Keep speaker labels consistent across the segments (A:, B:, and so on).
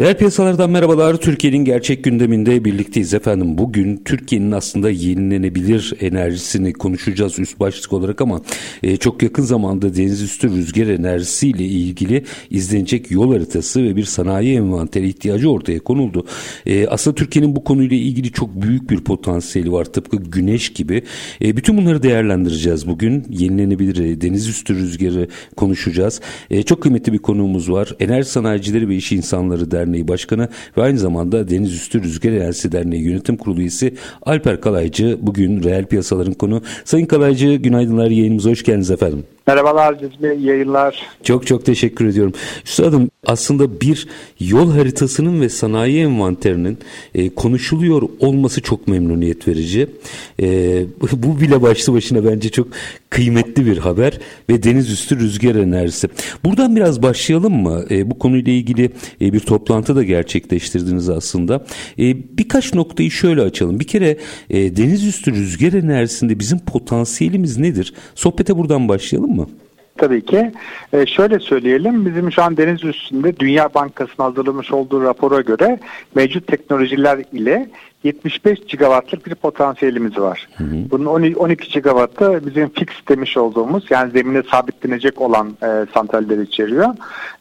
A: Reel piyasalardan merhabalar. Türkiye'nin gerçek gündeminde birlikteyiz efendim. Bugün Türkiye'nin aslında yenilenebilir enerjisini konuşacağız üst başlık olarak ama e, çok yakın zamanda deniz üstü rüzgar enerjisiyle ilgili izlenecek yol haritası ve bir sanayi envanteri ihtiyacı ortaya konuldu. E, aslında Türkiye'nin bu konuyla ilgili çok büyük bir potansiyeli var tıpkı güneş gibi. E, bütün bunları değerlendireceğiz bugün. Yenilenebilir e, deniz üstü rüzgarı konuşacağız. E, çok kıymetli bir konuğumuz var. Enerji Sanayicileri ve İş İnsanları Derneği Derneği Başkanı ve aynı zamanda Deniz Üstü Rüzgar Enerjisi Derneği Yönetim Kurulu üyesi Alper Kalaycı bugün reel piyasaların konu. Sayın Kalaycı günaydınlar yayınımıza hoş geldiniz efendim.
B: Merhabalar Cezmi, yayınlar.
A: Çok çok teşekkür ediyorum. Üstadım aslında bir yol haritasının ve sanayi envanterinin e, konuşuluyor olması çok memnuniyet verici. E, bu bile başlı başına bence çok kıymetli bir haber ve deniz üstü rüzgar enerjisi. Buradan biraz başlayalım mı? E, bu konuyla ilgili e, bir toplantı da gerçekleştirdiniz aslında. E, birkaç noktayı şöyle açalım. Bir kere e, deniz üstü rüzgar enerjisinde bizim potansiyelimiz nedir? Sohbete buradan başlayalım mı?
B: Tabii ki. Ee, şöyle söyleyelim, bizim şu an deniz üstünde Dünya Bankası'nın hazırlamış olduğu rapora göre mevcut teknolojiler ile 75 gigawattlık bir potansiyelimiz var. Hı hı. Bunun 12 gigawattı bizim fix demiş olduğumuz yani zemine sabitlenecek olan e, santralleri içeriyor.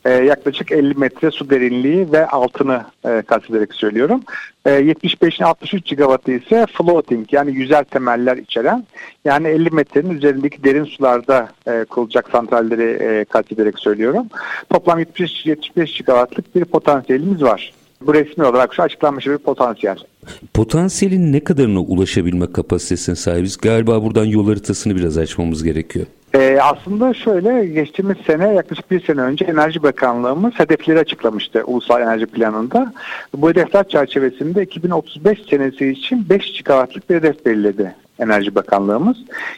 B: E, yaklaşık 50 metre su derinliği ve altını e, kastederek söylüyorum. E, 75'in 63 gigawattı ise floating yani yüzer temeller içeren yani 50 metrenin üzerindeki derin sularda e, kurulacak santralleri e, kastederek söylüyorum. Toplam 75, 75 gigawattlık bir potansiyelimiz var. Bu resmi olarak şu açıklanmış bir potansiyel.
A: Potansiyelin ne kadarına ulaşabilme kapasitesine sahibiz? Galiba buradan yol haritasını biraz açmamız gerekiyor.
B: Ee, aslında şöyle geçtiğimiz sene yaklaşık bir sene önce Enerji Bakanlığımız hedefleri açıklamıştı Ulusal Enerji Planı'nda. Bu hedefler çerçevesinde 2035 senesi için 5 gigawattlık bir hedef belirledi Enerji Bakanlığımız.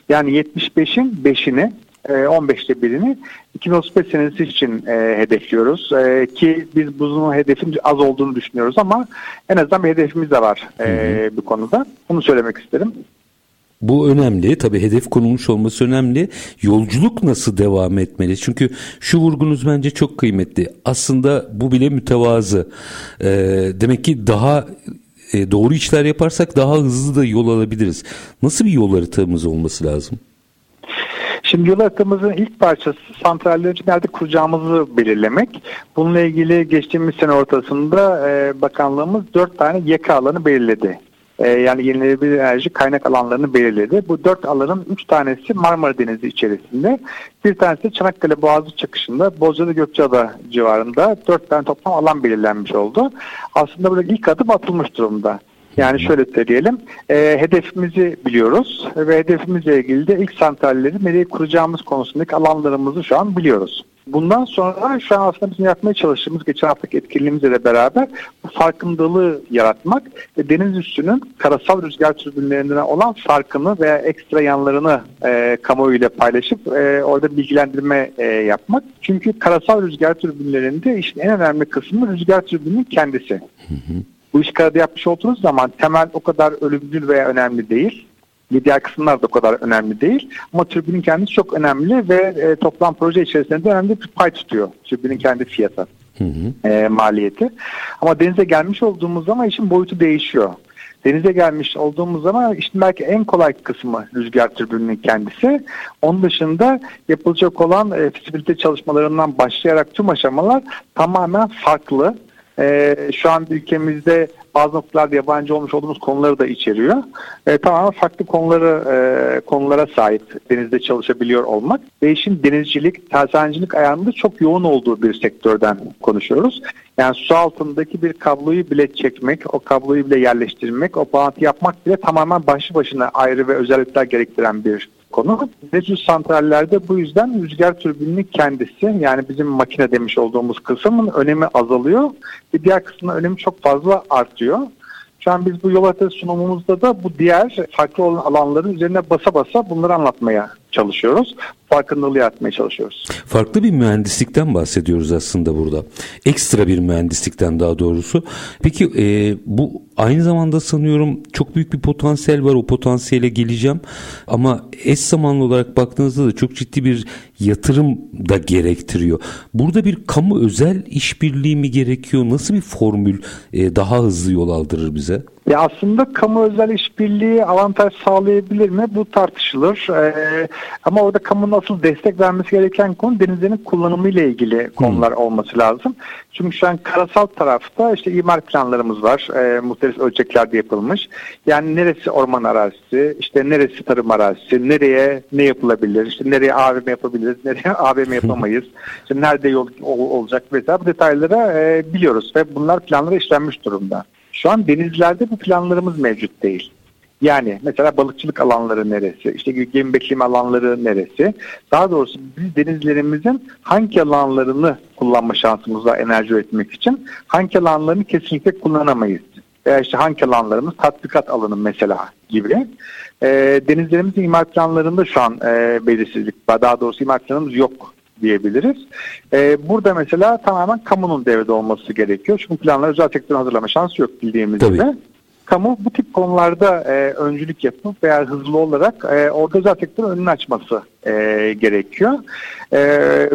B: Yani 75'in 5'ini 15'te e, birini 2035 senesi için e, hedefliyoruz. E, ki biz bunun hedefin az olduğunu düşünüyoruz ama en azından bir hedefimiz de var e, bu konuda. Bunu söylemek isterim.
A: Bu önemli. Tabi hedef konulmuş olması önemli. Yolculuk nasıl devam etmeli? Çünkü şu vurgunuz bence çok kıymetli. Aslında bu bile mütevazı. E, demek ki daha e, doğru işler yaparsak daha hızlı da yol alabiliriz. Nasıl bir yol haritamız olması lazım?
B: Şimdi yol haritamızın ilk parçası santralleri nerede kuracağımızı belirlemek. Bununla ilgili geçtiğimiz sene ortasında e, bakanlığımız dört tane YK alanı belirledi. E, yani yenilenebilir enerji kaynak alanlarını belirledi. Bu dört alanın üç tanesi Marmara Denizi içerisinde. Bir tanesi Çanakkale Boğazı çıkışında Bozcaada Gökçeada civarında dört tane toplam alan belirlenmiş oldu. Aslında burada ilk adım atılmış durumda. Yani şöyle söyleyelim, e, hedefimizi biliyoruz ve hedefimizle ilgili de ilk santralleri nereye kuracağımız konusundaki alanlarımızı şu an biliyoruz. Bundan sonra şu an aslında bizim yapmaya çalıştığımız geçen haftaki etkinliğimizle de beraber bu farkındalığı yaratmak ve deniz üstünün karasal rüzgar türbinlerinden olan farkını veya ekstra yanlarını e, kamuoyuyla paylaşıp e, orada bilgilendirme e, yapmak. Çünkü karasal rüzgar türbinlerinde işin en önemli kısmı rüzgar türbinin kendisi. Hı hı. Bu işi karada yapmış olduğunuz zaman temel o kadar ölümcül veya önemli değil. Diğer kısımlar da o kadar önemli değil. Ama türbinin kendisi çok önemli ve e, toplam proje içerisinde de önemli bir pay tutuyor. Türbinin kendi fiyatı, hı hı. E, maliyeti. Ama denize gelmiş olduğumuz zaman işin boyutu değişiyor. Denize gelmiş olduğumuz zaman işte belki en kolay kısmı rüzgar türbününün kendisi. Onun dışında yapılacak olan e, fizibilite çalışmalarından başlayarak tüm aşamalar tamamen farklı e, şu an ülkemizde bazı noktalarda yabancı olmuş olduğumuz konuları da içeriyor. E, tamamen farklı konuları e, konulara sahip denizde çalışabiliyor olmak ve işin denizcilik, tersancılık ayağında çok yoğun olduğu bir sektörden konuşuyoruz. Yani su altındaki bir kabloyu bile çekmek, o kabloyu bile yerleştirmek, o bağıntı yapmak bile tamamen başlı başına ayrı ve özellikler gerektiren bir konu. Mevcut santrallerde bu yüzden rüzgar türbininin kendisi yani bizim makine demiş olduğumuz kısmın önemi azalıyor. Bir diğer kısmın önemi çok fazla artıyor. Şu an biz bu yol haritası sunumumuzda da bu diğer farklı olan alanların üzerine basa basa bunları anlatmaya çalışıyoruz. Farkındalığı yaratmaya çalışıyoruz.
A: Farklı bir mühendislikten bahsediyoruz aslında burada. Ekstra bir mühendislikten daha doğrusu. Peki e, bu aynı zamanda sanıyorum çok büyük bir potansiyel var. O potansiyele geleceğim. Ama eş zamanlı olarak baktığınızda da çok ciddi bir yatırım da gerektiriyor. Burada bir kamu özel işbirliği mi gerekiyor? Nasıl bir formül e, daha hızlı yol aldırır bize?
B: Ya aslında kamu özel işbirliği avantaj sağlayabilir mi? Bu tartışılır. Ee, ama orada kamunun asıl destek vermesi gereken konu denizlerin kullanımı ile ilgili konular hmm. olması lazım. Çünkü şu an karasal tarafta işte imar planlarımız var. E, muhtelif ölçeklerde yapılmış. Yani neresi orman arazisi, işte neresi tarım arazisi, nereye ne yapılabilir, işte nereye AVM yapabiliriz, nereye AVM yapamayız, işte nerede yol olacak vesaire bu detayları e, biliyoruz ve bunlar planlara işlenmiş durumda. Şu an denizlerde bu planlarımız mevcut değil. Yani mesela balıkçılık alanları neresi, işte gemi bekleme alanları neresi. Daha doğrusu biz denizlerimizin hangi alanlarını kullanma şansımız var enerji üretmek için, hangi alanlarını kesinlikle kullanamayız. Veya işte hangi alanlarımız tatbikat alanı mesela gibi. E, denizlerimizin imar planlarında şu an e, belirsizlik var. Daha doğrusu imar planımız yok diyebiliriz. E, burada mesela tamamen kamunun devrede olması gerekiyor. Çünkü planlar özel sektörün hazırlama şansı yok bildiğimiz Tabii. gibi kamu bu tip konularda e, öncülük yapıp veya hızlı olarak e, orada özel sektörün önünü açması e, gerekiyor. E,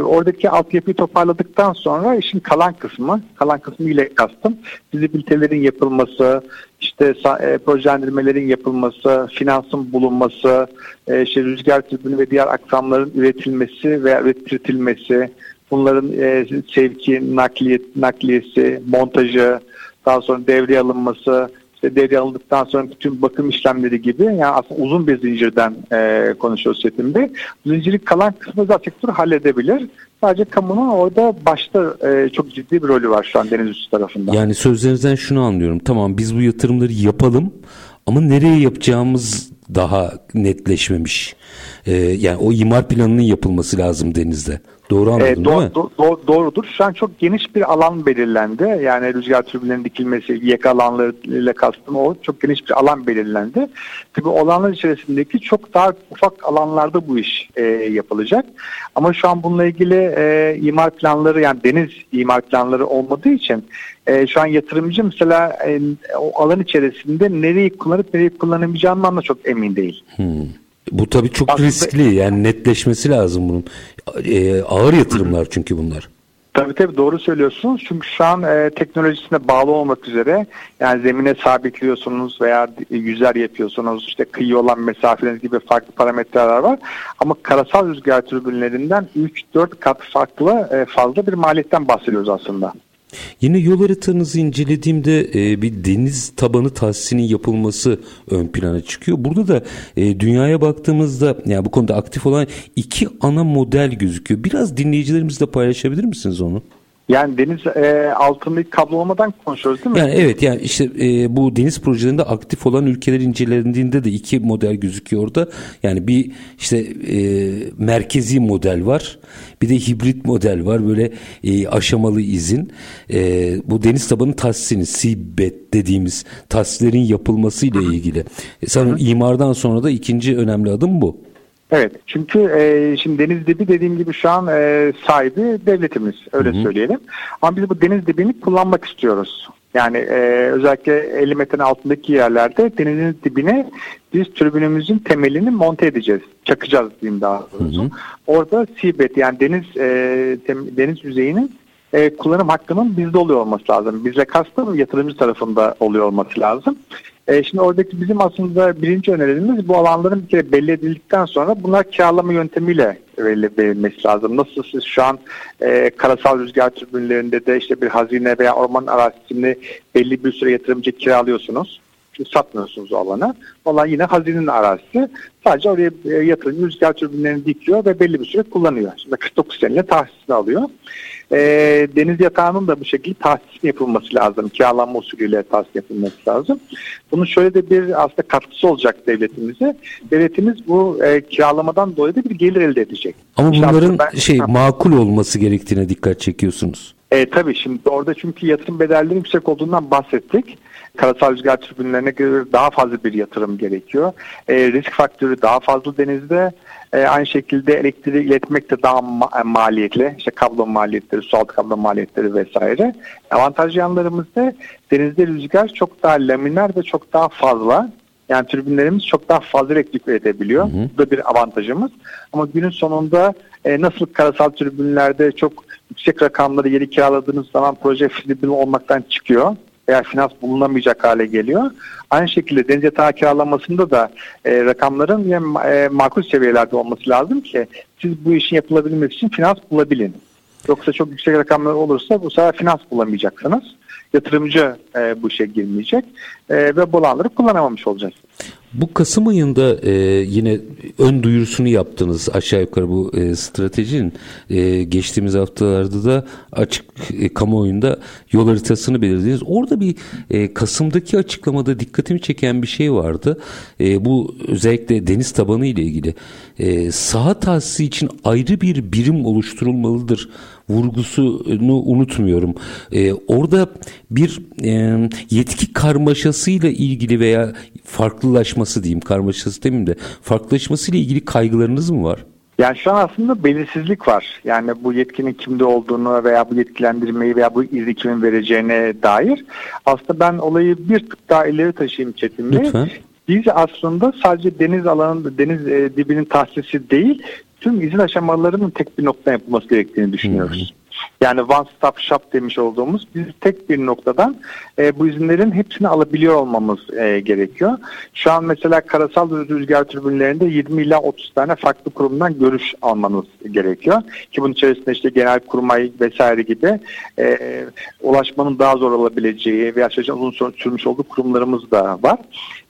B: oradaki altyapıyı toparladıktan sonra işin kalan kısmı, kalan kısmı ile kastım fizibilitelerin yapılması, işte e, projelendirmelerin yapılması, finansın bulunması, e, işte rüzgar türbünü ve diğer aksamların üretilmesi veya üretilmesi, bunların e, sevki, nakliyet, nakliyesi, montajı, daha sonra devreye alınması, işte devre alındıktan sonra bütün bakım işlemleri gibi yani aslında uzun bir zincirden e, konuşuyoruz Çetin Zincirin kalan kısmı özel sektör halledebilir. Sadece kamunun orada başta e, çok ciddi bir rolü var şu an deniz üstü tarafında.
A: Yani sözlerinizden şunu anlıyorum. Tamam biz bu yatırımları yapalım ama nereye yapacağımız daha netleşmemiş. Ee, yani o imar planının yapılması lazım denizde. Doğru anladım e, do- değil mi? Do-
B: do- doğrudur. Şu an çok geniş bir alan belirlendi. Yani rüzgar türbinlerinin dikilmesi, yek alanlarıyla kastım o. Çok geniş bir alan belirlendi. Tabii olanlar içerisindeki çok daha ufak alanlarda bu iş e, yapılacak. Ama şu an bununla ilgili e, imar planları yani deniz imar planları olmadığı için e, şu an yatırımcı mesela e, o alan içerisinde nereyi kullanıp nereyi kullanamayacağından da çok emin değil.
A: Hmm. Bu tabii çok Aslında, riskli yani netleşmesi lazım bunun. E, ağır yatırımlar çünkü bunlar.
B: Tabii tabii doğru söylüyorsunuz. Çünkü şu an e, teknolojisine bağlı olmak üzere yani zemine sabitliyorsunuz veya yüzer yapıyorsunuz. İşte kıyı olan mesafeler gibi farklı parametreler var. Ama karasal rüzgar türbinlerinden 3-4 kat farklı e, fazla bir maliyetten bahsediyoruz aslında.
A: Yine yol haritanızı incelediğimde e, bir deniz tabanı tahsisinin yapılması ön plana çıkıyor. Burada da e, dünyaya baktığımızda yani bu konuda aktif olan iki ana model gözüküyor. Biraz dinleyicilerimizle paylaşabilir misiniz onu?
B: Yani deniz e, altındaki kablolamadan konuşuyoruz değil mi?
A: Yani evet yani işte e, bu deniz projelerinde aktif olan ülkeler incelendiğinde de iki model gözüküyor orada. Yani bir işte e, merkezi model var. Bir de hibrit model var. Böyle e, aşamalı izin. E, bu deniz tabanı tahsisini seabed dediğimiz tahsislerin yapılması ile ilgili. E, sanırım imardan sonra da ikinci önemli adım bu.
B: Evet çünkü e, şimdi deniz dibi dediğim gibi şu an e, sahibi devletimiz öyle Hı-hı. söyleyelim. Ama biz bu deniz dibini kullanmak istiyoruz. Yani e, özellikle 50 metrenin altındaki yerlerde denizin dibine biz türbinimizin temelini monte edeceğiz. Çakacağız diyeyim daha doğrusu. Hı hı. Orada seabed yani deniz e, tem, deniz yüzeyinin e, kullanım hakkının bizde oluyor olması lazım. Bizde kastım yatırımcı tarafında oluyor olması lazım. E, şimdi oradaki bizim aslında birinci önerimiz bu alanların bir kere belli edildikten sonra bunlar kiralama yöntemiyle verilmesi lazım. Nasıl siz şu an e, karasal rüzgar türbinlerinde de işte bir hazine veya orman arazisini belli bir süre yatırımcı kiralıyorsunuz satmıyorsunuz o alana. Olan yine hazinenin arazisi. Sadece oraya e, yatırım rüzgar türbinlerini dikiyor ve belli bir süre kullanıyor. Şimdi 49 seneyle tahsisini alıyor. E, deniz yatağının da bu şekilde tahsis yapılması lazım. Kiralanma usulüyle tahsis yapılması lazım. Bunun şöyle de bir aslında katkısı olacak devletimize. Devletimiz bu e, kiralamadan dolayı da bir gelir elde edecek.
A: Ama bunların ben, şey ha. makul olması gerektiğine dikkat çekiyorsunuz.
B: E, tabii şimdi orada çünkü yatırım bedelleri yüksek olduğundan bahsettik karasal rüzgar türbinlerine göre daha fazla bir yatırım gerekiyor. E, risk faktörü daha fazla denizde. E, aynı şekilde elektriği iletmek de daha ma- e, maliyetli. İşte kablo maliyetleri, su altı kablo maliyetleri vesaire. Avantaj yanlarımızda denizde rüzgar çok daha laminer ve çok daha fazla. Yani türbinlerimiz çok daha fazla elektrik üretebiliyor. Hı hı. Bu da bir avantajımız. Ama günün sonunda e, nasıl karasal türbinlerde çok yüksek rakamları yeri kiraladığınız zaman proje fizibil olmaktan çıkıyor veya finans bulunamayacak hale geliyor. Aynı şekilde deniz yatağı kiralanmasında da e, rakamların yine e, makul seviyelerde olması lazım ki siz bu işin yapılabilmesi için finans bulabilin. Yoksa çok yüksek rakamlar olursa bu sefer finans bulamayacaksınız. Yatırımcı e, bu işe girmeyecek e, ve bu alanları kullanamamış olacaksınız.
A: Bu Kasım ayında e, yine ön duyurusunu yaptınız aşağı yukarı bu e, stratejinin. E, geçtiğimiz haftalarda da açık e, kamuoyunda yol haritasını belirlediniz. Orada bir e, Kasım'daki açıklamada dikkatimi çeken bir şey vardı. E, bu özellikle deniz tabanı ile ilgili. E, saha tahsisi için ayrı bir birim oluşturulmalıdır vurgusunu unutmuyorum. E, orada bir e, yetki karmaşasıyla ilgili veya farklılaşması diyeyim karmaşası demeyeyim de farklılaşmasıyla ilgili kaygılarınız mı var?
B: Yani şu an aslında belirsizlik var. Yani bu yetkinin kimde olduğunu veya bu yetkilendirmeyi veya bu izni kimin vereceğine dair. Aslında ben olayı bir tık daha ileri taşıyayım Çetin Bey. Biz aslında sadece deniz alanında, deniz e, dibinin tahsisi değil, tüm izin aşamalarının tek bir nokta yapılması gerektiğini düşünüyoruz. Hmm. Yani one stop shop demiş olduğumuz biz tek bir noktadan e, bu izinlerin hepsini alabiliyor olmamız e, gerekiyor. Şu an mesela karasal rüzgar türbinlerinde 20 ila 30 tane farklı kurumdan görüş almanız gerekiyor. Ki bunun içerisinde işte genel kurmay vesaire gibi e, ulaşmanın daha zor olabileceği veya sürecin uzun sürmüş olduğu kurumlarımız da var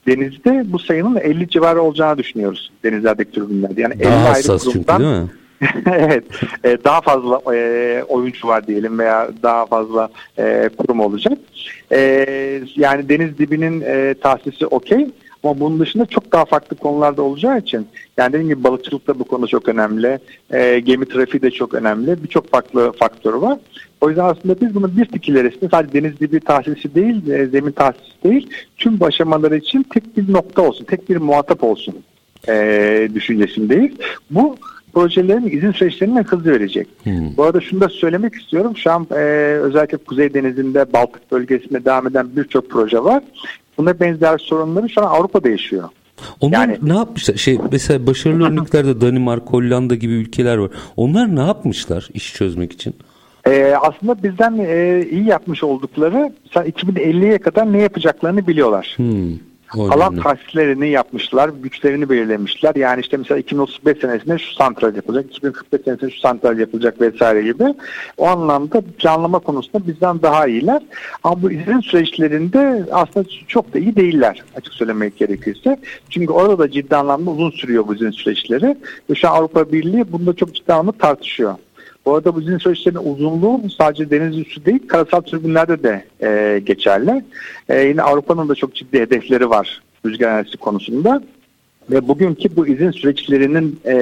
B: denizde bu sayının 50 civarı olacağını düşünüyoruz denizlerdeki türbinlerde. Yani
A: Daha 50 hassas ayrı çünkü değil mi?
B: evet. E, daha fazla e, oyuncu var diyelim veya daha fazla e, kurum olacak. E, yani deniz dibinin e, tahsisi okey. Ama bunun dışında çok daha farklı konularda olacağı için yani dediğim gibi balıkçılık da bu konu çok önemli. E, gemi trafiği de çok önemli. Birçok farklı faktör var. O yüzden aslında biz bunu bir tık ilerisinde sadece deniz dibi tahsisi değil, e, zemin tahsisi değil, tüm bu aşamaları için tek bir nokta olsun, tek bir muhatap olsun e, düşüncesindeyiz. Bu projelerin izin süreçlerine hız verecek. Hmm. Bu arada şunu da söylemek istiyorum. Şu an e, özellikle Kuzey Denizi'nde Baltık bölgesinde devam eden birçok proje var. Buna benzer sorunları şu an Avrupa'da yaşıyor.
A: Onlar yani, ne yapmışlar? Şey mesela başarılı örneklerde Danimarka, Hollanda gibi ülkeler var. Onlar ne yapmışlar işi çözmek için?
B: Ee, aslında bizden e, iyi yapmış oldukları 2050'ye kadar ne yapacaklarını biliyorlar. Hmm. Alan tahsislerini yapmışlar, güçlerini belirlemişler. Yani işte mesela 2035 senesinde şu santral yapılacak, 2045 senesinde şu santral yapılacak vesaire gibi. O anlamda planlama konusunda bizden daha iyiler. Ama bu izin süreçlerinde aslında çok da iyi değiller açık söylemek gerekirse. Çünkü orada da ciddi anlamda uzun sürüyor bu izin süreçleri. Ve şu an Avrupa Birliği bunda çok ciddi anlamda tartışıyor. Bu arada bu izin süreçlerinin uzunluğu sadece deniz üstü değil, karasal türbinlerde de e, geçerli. E, yine Avrupa'nın da çok ciddi hedefleri var rüzgar enerjisi konusunda. Ve bugünkü bu izin süreçlerinin e,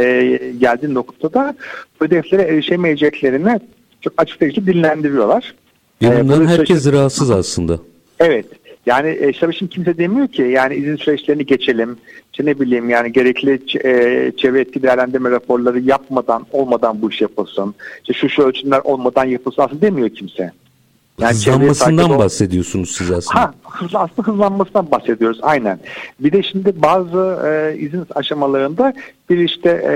B: geldiği noktada bu hedeflere erişemeyeceklerini çok açık şekilde dinlendiriyorlar.
A: Bunların e, herkes süreç... rahatsız aslında.
B: Evet. Yani e, tabii şimdi kimse demiyor ki yani izin süreçlerini geçelim. İşte ne bileyim yani gerekli e, çevre etki değerlendirme raporları yapmadan olmadan bu iş yapılsın. İşte şu şu ölçümler olmadan yapılsın aslında demiyor kimse.
A: Yani Hızlanmasından bahsediyorsunuz siz aslında. Ha,
B: hızlı, aslında hızlanmasından bahsediyoruz aynen. Bir de şimdi bazı e, izin aşamalarında bir işte e,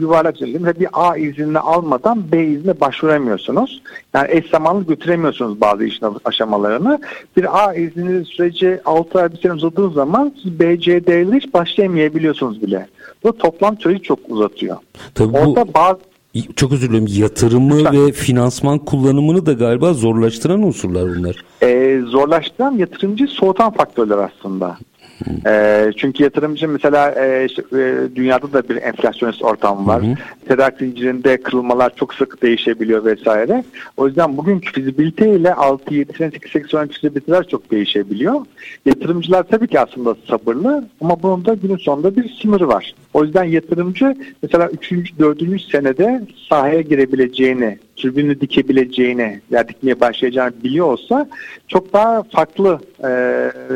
B: yuvarlak çizim bir A iznini almadan B iznine başvuramıyorsunuz. Yani eş zamanlı götüremiyorsunuz bazı işin aşamalarını. Bir A izni süreci 6 ay bir sene uzadığı zaman siz BCD'yle hiç başlayamayabiliyorsunuz bile. Bu toplam süreci çok uzatıyor.
A: Tabii Orada bu... bazı çok özür dilerim yatırımı Lütfen. ve finansman kullanımını da galiba zorlaştıran unsurlar bunlar.
B: Ee, zorlaştıran yatırımcı soğutan faktörler aslında. E, çünkü yatırımcı mesela e, e, dünyada da bir enflasyonist ortam var. Tedarik zincirinde kırılmalar çok sık değişebiliyor vesaire. O yüzden bugünkü fizibilite ile 6-7 sene 8 sene fizibiliteler çok değişebiliyor. Yatırımcılar tabii ki aslında sabırlı ama bunun da günün sonunda bir sınırı var. O yüzden yatırımcı mesela 3. 4. senede sahaya girebileceğini türbünü dikebileceğini ya dikmeye başlayacağını biliyor olsa çok daha farklı e,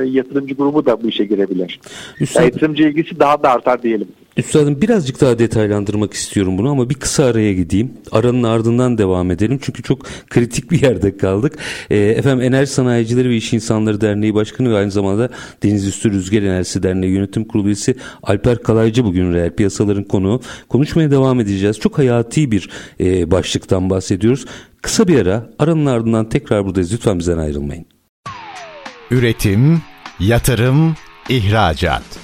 B: yatırımcı grubu da bu işe girebilir. Üstad, yatırımcı ilgisi daha da artar diyelim.
A: Üstadım birazcık daha detaylandırmak istiyorum bunu ama bir kısa araya gideyim. Aranın ardından devam edelim çünkü çok kritik bir yerde kaldık. E, efendim Enerji Sanayicileri ve İş İnsanları Derneği Başkanı ve aynı zamanda Deniz Üstü Rüzgar Enerjisi Derneği Yönetim Kurulu üyesi Alper Kalaycı bugün reel piyasaların konuğu. Konuşmaya devam edeceğiz. Çok hayati bir e, başlıktan bahsediyoruz. Kısa bir ara aranın ardından tekrar buradayız. Lütfen bizden ayrılmayın.
C: Üretim, yatırım, ihracat.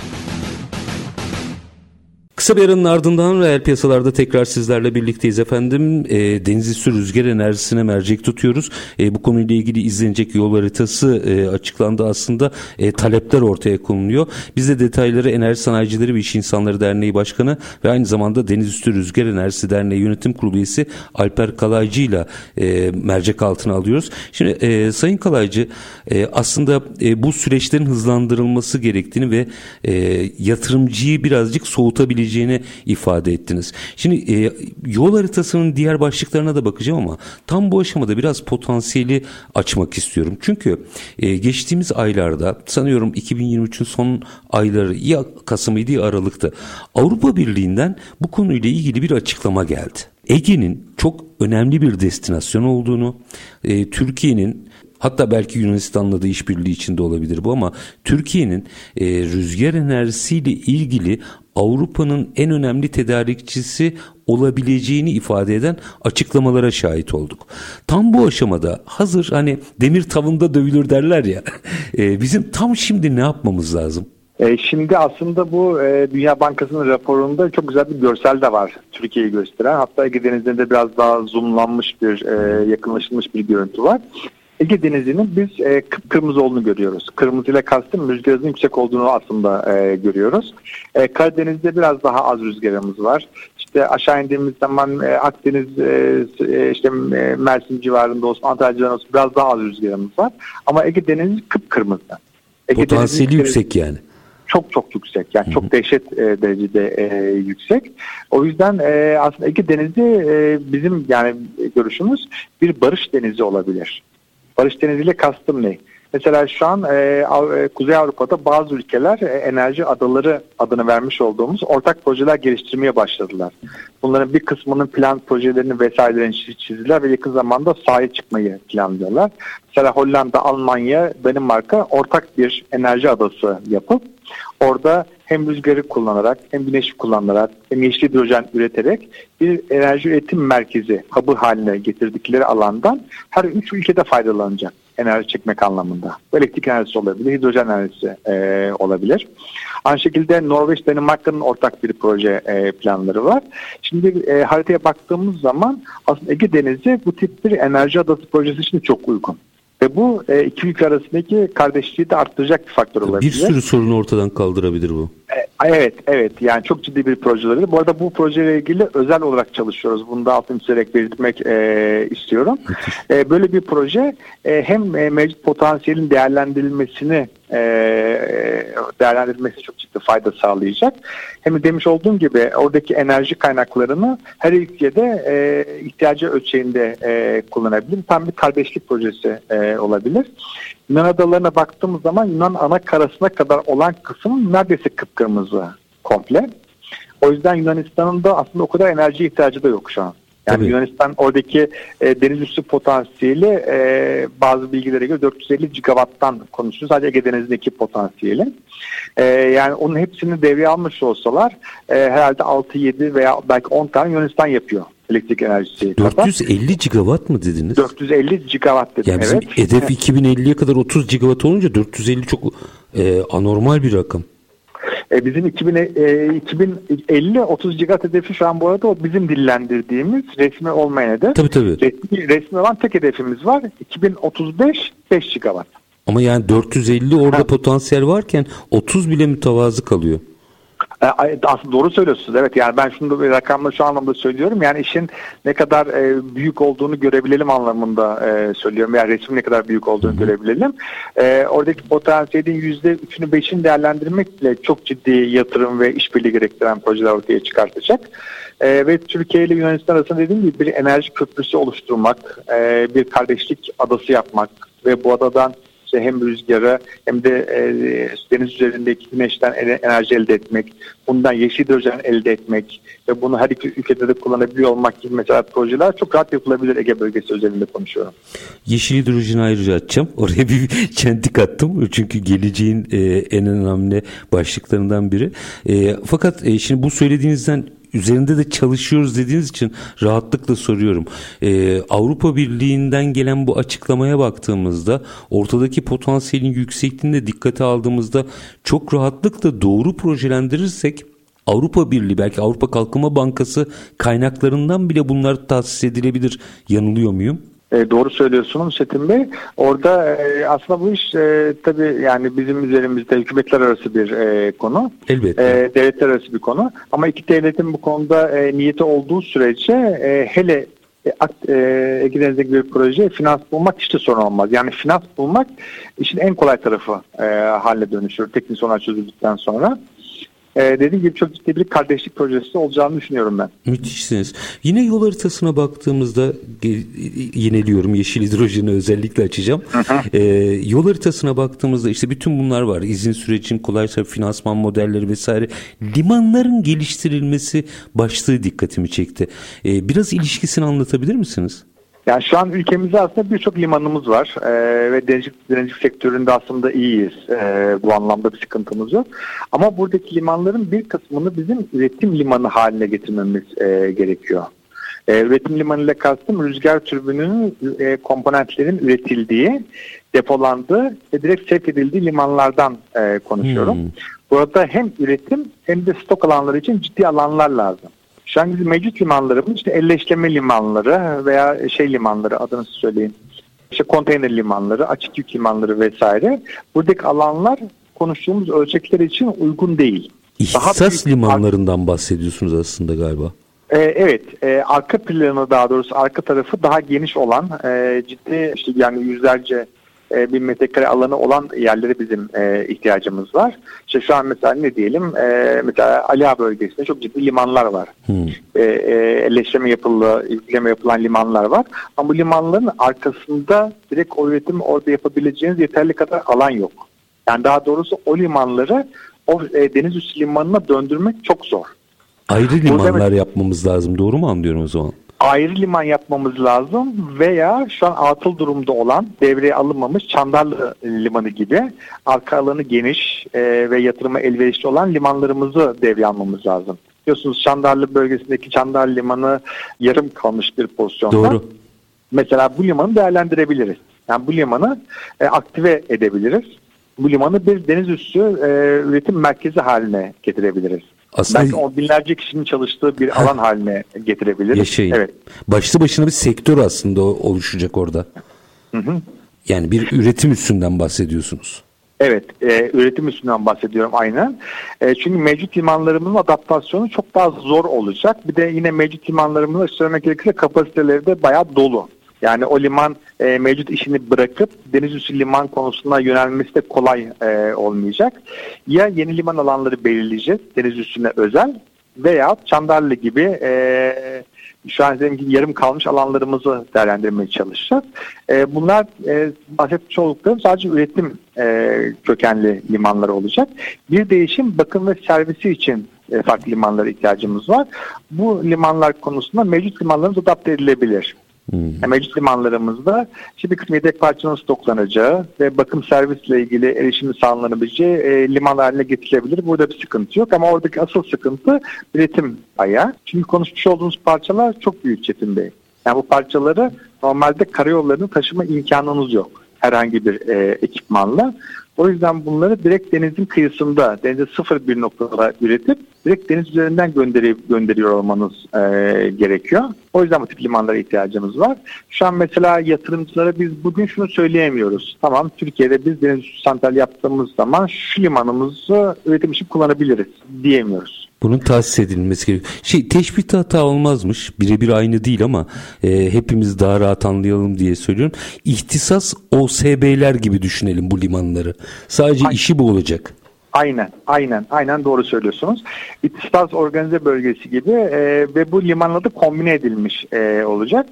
A: Kısa bir aranın ardından reel piyasalarda tekrar sizlerle birlikteyiz efendim. E, deniz üstü rüzgar enerjisine mercek tutuyoruz. E, bu konuyla ilgili izlenecek yol haritası e, açıklandı aslında. E, talepler ortaya konuluyor. Biz de detayları Enerji Sanayicileri ve İş İnsanları Derneği Başkanı ve aynı zamanda Deniz Üstü Rüzgar Enerjisi Derneği Yönetim Kurulu üyesi Alper Kalaycı ile e, mercek altına alıyoruz. Şimdi e, Sayın Kalaycı e, aslında e, bu süreçlerin hızlandırılması gerektiğini ve e, yatırımcıyı birazcık soğutabileceğini olabileceğini ifade ettiniz. Şimdi e, yol haritasının diğer başlıklarına da bakacağım ama tam bu aşamada biraz potansiyeli açmak istiyorum. Çünkü e, geçtiğimiz aylarda sanıyorum 2023'ün son ayları ya Kasım'ıydı ya Aralık'ta Avrupa Birliği'nden bu konuyla ilgili bir açıklama geldi. Ege'nin çok önemli bir destinasyon olduğunu, e, Türkiye'nin Hatta belki Yunanistan'la da işbirliği içinde olabilir bu ama Türkiye'nin e, rüzgar enerjisiyle ilgili Avrupa'nın en önemli tedarikçisi olabileceğini ifade eden açıklamalara şahit olduk. Tam bu aşamada hazır hani demir tavında dövülür derler ya e, bizim tam şimdi ne yapmamız lazım?
B: E, şimdi aslında bu e, Dünya Bankası'nın raporunda çok güzel bir görsel de var Türkiye'yi gösteren. Hatta Ege Denizi'nde biraz daha zoomlanmış bir, e, yakınlaşılmış bir görüntü var. Ege Denizi'nin biz e, kıpkırmızı olduğunu görüyoruz. Kırmızıyla kastım rüzgar hızının yüksek olduğunu aslında e, görüyoruz. E, Karadeniz'de biraz daha az rüzgarımız var. İşte aşağı indiğimiz zaman e, Akdeniz, e, e işte e, Mersin civarında olsun, Antalya civarında olsun biraz daha az rüzgarımız var. Ama Ege Denizi kıpkırmızı.
A: Ege Potansiyeli yüksek yani
B: çok çok yüksek. Yani Hı-hı. çok dehşet e, derecede e, yüksek. O yüzden e, aslında Ege Denizi e, bizim yani görüşümüz bir barış denizi olabilir. Barış Denizi ile kastım ne? Mesela şu an e, e, Kuzey Avrupa'da bazı ülkeler e, enerji adaları adını vermiş olduğumuz ortak projeler geliştirmeye başladılar. Bunların bir kısmının plan projelerini vesairelerini çizdiler ve yakın zamanda sahaya çıkmayı planlıyorlar. Mesela Hollanda, Almanya, Danimarka ortak bir enerji adası yapıp orada hem rüzgarı kullanarak hem güneşi kullanarak hem yeşil hidrojen üreterek bir enerji üretim merkezi hub'ı haline getirdikleri alandan her üç ülkede faydalanacak enerji çekmek anlamında. Bu elektrik enerjisi olabilir, hidrojen enerjisi e, olabilir. Aynı şekilde Norveç, Danimarka'nın ortak bir proje e, planları var. Şimdi e, haritaya baktığımız zaman aslında Ege Denizi bu tip bir enerji adası projesi için çok uygun. Ve bu e, iki ülke arasındaki kardeşliği de arttıracak bir faktör olabilir.
A: Bir sürü sorunu ortadan kaldırabilir bu.
B: E, evet, evet. Yani çok ciddi bir proje olabilir. Bu arada bu projeyle ilgili özel olarak çalışıyoruz. Bunu da altını çizerek belirtmek e, istiyorum. E, böyle bir proje e, hem e, mevcut potansiyelin değerlendirilmesini e, değerlendirilmesi çok ciddi fayda sağlayacak. Hem de demiş olduğum gibi oradaki enerji kaynaklarını her ülkede e, ihtiyacı ölçeğinde e, kullanabilir. Tam bir kardeşlik projesi e, olabilir. Yunan adalarına baktığımız zaman Yunan ana karasına kadar olan kısım neredeyse kıpkırmızı komple. O yüzden Yunanistan'ın da aslında o kadar enerji ihtiyacı da yok şu an. Yani Tabii. Yunanistan oradaki e, deniz üstü potansiyeli e, bazı bilgilere göre 450 gigawatttan konuşuyor. Sadece Ege Denizi'ndeki potansiyeli. E, yani onun hepsini devreye almış olsalar e, herhalde 6-7 veya belki 10 tane Yunanistan yapıyor elektrik enerjisi.
A: 450 gigawatt mı dediniz?
B: 450 gigawatt dedim
A: yani bizim
B: evet.
A: hedef 2050'ye kadar 30 gigawatt olunca 450 çok e, anormal bir rakam.
B: E, bizim 2000, e, 2050 30 gigawatt hedefi şu an bu arada o bizim dillendirdiğimiz resmi olmayan hedef.
A: Tabii tabii.
B: Resmi, resmi olan tek hedefimiz var. 2035 5 gigawatt.
A: Ama yani 450 orada ha. potansiyel varken 30 bile mütevazı kalıyor.
B: E, aslında doğru söylüyorsunuz. Evet yani ben şunu bir rakamla şu anlamda söylüyorum. Yani işin ne kadar e, büyük olduğunu görebilelim anlamında e, söylüyorum. Yani resmin ne kadar büyük olduğunu görebilelim. E, oradaki potansiyelin %3'ünü 5'ini değerlendirmekle çok ciddi yatırım ve işbirliği gerektiren projeler ortaya çıkartacak. E, ve Türkiye ile Yunanistan arasında dediğim gibi bir enerji köprüsü oluşturmak, e, bir kardeşlik adası yapmak ve bu adadan işte hem rüzgara hem de e, deniz üzerindeki güneşten enerji elde etmek, bundan yeşil hidrojen elde etmek ve bunu her iki ülkede de kullanabiliyor olmak gibi mesela projeler çok rahat yapılabilir Ege bölgesi üzerinde konuşuyorum.
A: Yeşil hidrojeni ayrıca açacağım. Oraya bir çentik attım. Çünkü geleceğin e, en önemli başlıklarından biri. E, fakat e, şimdi bu söylediğinizden üzerinde de çalışıyoruz dediğiniz için rahatlıkla soruyorum. Ee, Avrupa Birliği'nden gelen bu açıklamaya baktığımızda ortadaki potansiyelin yüksekliğini de dikkate aldığımızda çok rahatlıkla doğru projelendirirsek Avrupa Birliği belki Avrupa Kalkınma Bankası kaynaklarından bile bunlar tahsis edilebilir. Yanılıyor muyum?
B: E, doğru söylüyorsunuz Çetin Bey. Orada e, aslında bu iş e, tabii yani bizim üzerimizde hükümetler arası bir e, konu.
A: Elbette.
B: E, devletler arası bir konu. Ama iki devletin bu konuda e, niyeti olduğu sürece e, hele e, Ege Denizi'ndeki bir proje finans bulmak işte sorun olmaz. Yani finans bulmak işin en kolay tarafı e, haline dönüşür. Teknik sorunlar çözüldükten sonra e, dediğim gibi çok ciddi bir kardeşlik projesi olacağını düşünüyorum ben.
A: Müthişsiniz. Yine yol haritasına baktığımızda yineliyorum yeşil hidrojeni özellikle açacağım. E, yol haritasına baktığımızda işte bütün bunlar var. İzin sürecin kolaysa finansman modelleri vesaire. Limanların geliştirilmesi başlığı dikkatimi çekti. E, biraz ilişkisini anlatabilir misiniz?
B: Yani şu an ülkemizde aslında birçok limanımız var e, ve denizcilik, denizcilik sektöründe aslında iyiyiz. E, bu anlamda bir sıkıntımız yok. Ama buradaki limanların bir kısmını bizim üretim limanı haline getirmemiz e, gerekiyor. E, üretim limanı ile kastım rüzgar türbününün e, komponentlerin üretildiği, depolandığı ve direkt sevk edildiği limanlardan e, konuşuyorum. Hmm. Burada hem üretim hem de stok alanları için ciddi alanlar lazım. Şu an bizim mevcut limanlarımız işte elleşleme limanları veya şey limanları adını söyleyeyim. İşte konteyner limanları, açık yük limanları vesaire. Buradaki alanlar konuştuğumuz ölçekler için uygun değil.
A: İhsas limanlarından bahsediyorsunuz aslında galiba.
B: Ee, evet, e, arka planı daha doğrusu arka tarafı daha geniş olan e, ciddi işte yani yüzlerce e, bir metrekare alanı olan yerlere bizim e, ihtiyacımız var. İşte şu an mesela ne diyelim e, mesela Aliha bölgesinde çok ciddi limanlar var. Hmm. E, e, eleştirme yapılı, yükleme yapılan limanlar var. Ama bu limanların arkasında direkt o üretimi orada yapabileceğiniz yeterli kadar alan yok. Yani daha doğrusu o limanları o e, deniz üstü limanına döndürmek çok zor.
A: Ayrı limanlar Burada, yapmamız lazım. Doğru mu anlıyorum o zaman?
B: Ayrı liman yapmamız lazım veya şu an atıl durumda olan devreye alınmamış Çandarlı Limanı gibi arka alanı geniş e, ve yatırıma elverişli olan limanlarımızı devreye almamız lazım. Biliyorsunuz Çandarlı bölgesindeki Çandarlı Limanı yarım kalmış bir pozisyonda.
A: Doğru.
B: Mesela bu limanı değerlendirebiliriz. Yani bu limanı e, aktive edebiliriz. Bu limanı bir deniz üstü e, üretim merkezi haline getirebiliriz. Aslında Belki on binlerce kişinin çalıştığı bir alan haline getirebilir.
A: Yaşayın. Evet. Başlı başına bir sektör aslında oluşacak orada. Hı hı. Yani bir üretim üstünden bahsediyorsunuz.
B: Evet, e, üretim üstünden bahsediyorum aynen. E, çünkü mevcut limanlarımızın adaptasyonu çok daha zor olacak. Bir de yine mevcut limanlarımızın söylemek gerekirse kapasiteleri de bayağı dolu. Yani o liman e, mevcut işini bırakıp deniz üstü liman konusuna yönelmesi de kolay e, olmayacak. Ya yeni liman alanları belirleyeceğiz deniz üstüne özel veya Çandarlı gibi e, şu an dediğim gibi yarım kalmış alanlarımızı değerlendirmeye çalışacağız. E, bunlar e, bahsetmiş olduklarım sadece üretim e, kökenli limanlar olacak. Bir değişim bakım ve servisi için e, farklı limanlara ihtiyacımız var. Bu limanlar konusunda mevcut limanlarımız adapte edilebilir. Hmm. Mevcut limanlarımızda şimdi kısmı yedek parçanın stoklanacağı ve bakım servisle ilgili erişimi sağlanabileceği e, liman haline getirilebilir. Burada bir sıkıntı yok ama oradaki asıl sıkıntı üretim ayağı. Çünkü konuşmuş olduğumuz parçalar çok büyük Çetin Bey. Yani bu parçaları normalde karayollarını taşıma imkanınız yok herhangi bir e, ekipmanla. O yüzden bunları direkt denizin kıyısında, denize sıfır bir noktada üretip direkt deniz üzerinden gönderip gönderiyor olmanız e, gerekiyor. O yüzden bu tip limanlara ihtiyacımız var. Şu an mesela yatırımcılara biz bugün şunu söyleyemiyoruz. Tamam Türkiye'de biz deniz santral yaptığımız zaman şu limanımızı üretim için kullanabiliriz diyemiyoruz.
A: Bunun tahsis edilmesi gerekiyor. Şey teşbihte hata olmazmış. Birebir aynı değil ama e, hepimiz daha rahat anlayalım diye söylüyorum. İhtisas OSB'ler gibi düşünelim bu limanları. Sadece Aynen. işi bu olacak.
B: Aynen, aynen, aynen doğru söylüyorsunuz. İhtisas organize bölgesi gibi e, ve bu limanla da kombine edilmiş e, olacak.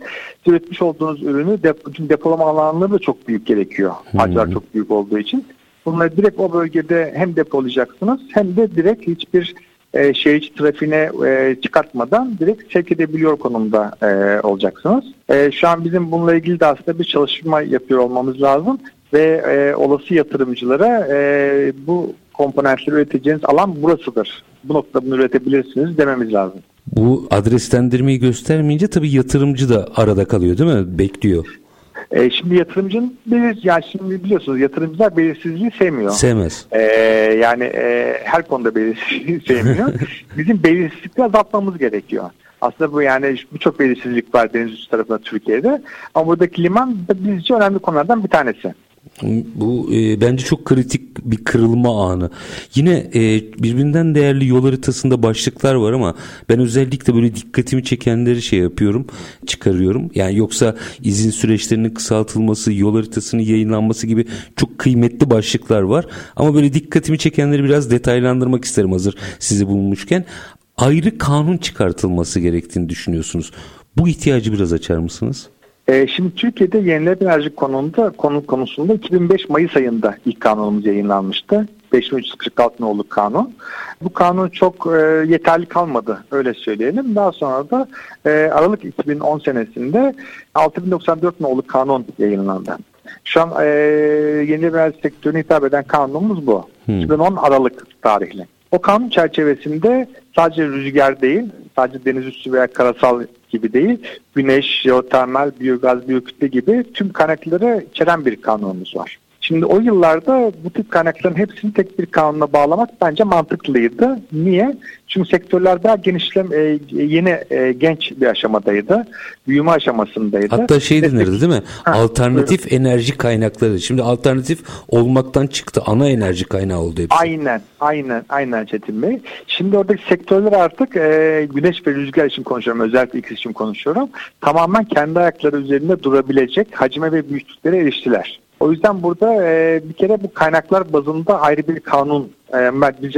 B: Üretmiş olduğunuz ürünü depo, depolama alanları da çok büyük gerekiyor. Haclar hmm. çok büyük olduğu için. Bunları direkt o bölgede hem depolayacaksınız hem de direkt hiçbir e, şehir trafiğine e, çıkartmadan direkt sevk edebiliyor konumda e, olacaksınız. E, şu an bizim bununla ilgili de aslında bir çalışma yapıyor olmamız lazım ve e, olası yatırımcılara e, bu komponentleri üreteceğiniz alan burasıdır. Bu noktada bunu üretebilirsiniz dememiz lazım.
A: Bu adreslendirmeyi göstermeyince tabii yatırımcı da arada kalıyor değil mi? Bekliyor.
B: E, şimdi yatırımcının belir, yani şimdi biliyorsunuz yatırımcılar belirsizliği sevmiyor.
A: Sevmez.
B: E, yani e, her konuda belirsizliği sevmiyor. Bizim belirsizlikleri azaltmamız gerekiyor. Aslında bu yani birçok belirsizlik var deniz üstü tarafında Türkiye'de. Ama buradaki liman bizce önemli konulardan bir tanesi.
A: Bu e, bence çok kritik bir kırılma anı. Yine e, birbirinden değerli yol haritasında başlıklar var ama ben özellikle böyle dikkatimi çekenleri şey yapıyorum, çıkarıyorum. Yani yoksa izin süreçlerinin kısaltılması, yol haritasının yayınlanması gibi çok kıymetli başlıklar var. Ama böyle dikkatimi çekenleri biraz detaylandırmak isterim hazır sizi bulmuşken. Ayrı kanun çıkartılması gerektiğini düşünüyorsunuz. Bu ihtiyacı biraz açar mısınız?
B: E, şimdi Türkiye'de yenilenebilir enerji konusunda, konu konusunda 2005 Mayıs ayında ilk kanunumuz yayınlanmıştı. 5346 nolu kanun. Bu kanun çok e, yeterli kalmadı öyle söyleyelim. Daha sonra da e, Aralık 2010 senesinde 6094 nolu kanun yayınlandı. Şu an e, yenilenebilir enerji sektörüne hitap eden kanunumuz bu. Hmm. 2010 Aralık tarihli. O kanun çerçevesinde sadece rüzgar değil, sadece deniz üstü veya karasal gibi değil, güneş, jeotermal, biyogaz, biyokütle gibi tüm kaynakları içeren bir kanunumuz var. Şimdi o yıllarda bu tip kaynakların hepsini tek bir kanuna bağlamak bence mantıklıydı. Niye? Çünkü sektörler daha genişlem e, yeni e, genç bir aşamadaydı. Büyüme aşamasındaydı.
A: Hatta şey denirdi değil mi? Ha, alternatif buyurun. enerji kaynakları. Şimdi alternatif olmaktan çıktı. Ana enerji kaynağı oldu hepsi.
B: Aynen. Aynen. Aynen Çetin Bey. Şimdi oradaki sektörler artık e, güneş ve rüzgar için konuşuyorum. Özellikle ikisi için konuşuyorum. Tamamen kendi ayakları üzerinde durabilecek hacme ve büyüklüklere eriştiler. O yüzden burada e, bir kere bu kaynaklar bazında ayrı bir kanun e,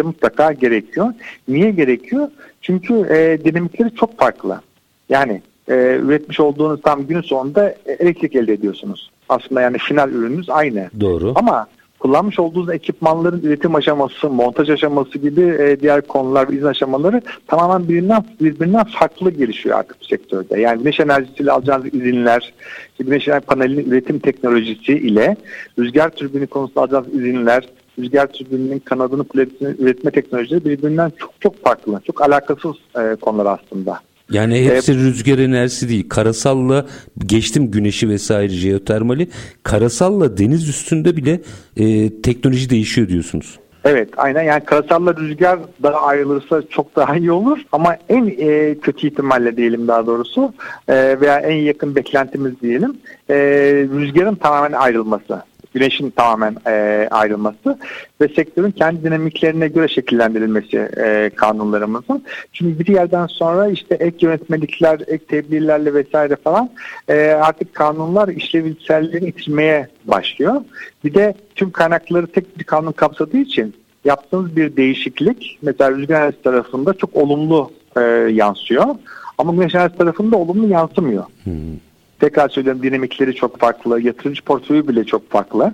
B: mutlaka gerekiyor. Niye gerekiyor? Çünkü e, dinamikleri çok farklı. Yani e, üretmiş olduğunuz tam günün sonunda elektrik elde ediyorsunuz. Aslında yani final ürününüz aynı.
A: Doğru.
B: Ama kullanmış olduğunuz ekipmanların üretim aşaması, montaj aşaması gibi e, diğer konular izin aşamaları tamamen birbirinden, birbirinden farklı gelişiyor artık bu sektörde. Yani güneş enerjisiyle alacağınız izinler, güneş enerji panelinin üretim teknolojisi ile rüzgar türbini konusunda alacağınız izinler, rüzgar türbininin kanadını kuletini üretme teknolojileri birbirinden çok çok farklı, çok alakasız e, konular aslında.
A: Yani hepsi ee, rüzgar enerjisi değil. Karasalla geçtim güneşi vesaire jeotermali. Karasalla deniz üstünde bile e, teknoloji değişiyor diyorsunuz.
B: Evet aynen yani karasalla rüzgar daha ayrılırsa çok daha iyi olur ama en e, kötü ihtimalle diyelim daha doğrusu e, veya en yakın beklentimiz diyelim e, rüzgarın tamamen ayrılması güneşin tamamen e, ayrılması ve sektörün kendi dinamiklerine göre şekillendirilmesi e, kanunlarımızın. Çünkü bir yerden sonra işte ek yönetmelikler, ek tebliğlerle vesaire falan e, artık kanunlar işlevselliğini yitirmeye başlıyor. Bir de tüm kaynakları tek bir kanun kapsadığı için yaptığınız bir değişiklik mesela rüzgar tarafında çok olumlu e, yansıyor. Ama güneş enerjisi tarafında olumlu yansımıyor. Hmm. Tekrar söylüyorum dinamikleri çok farklı, yatırımcı portföyü bile çok farklı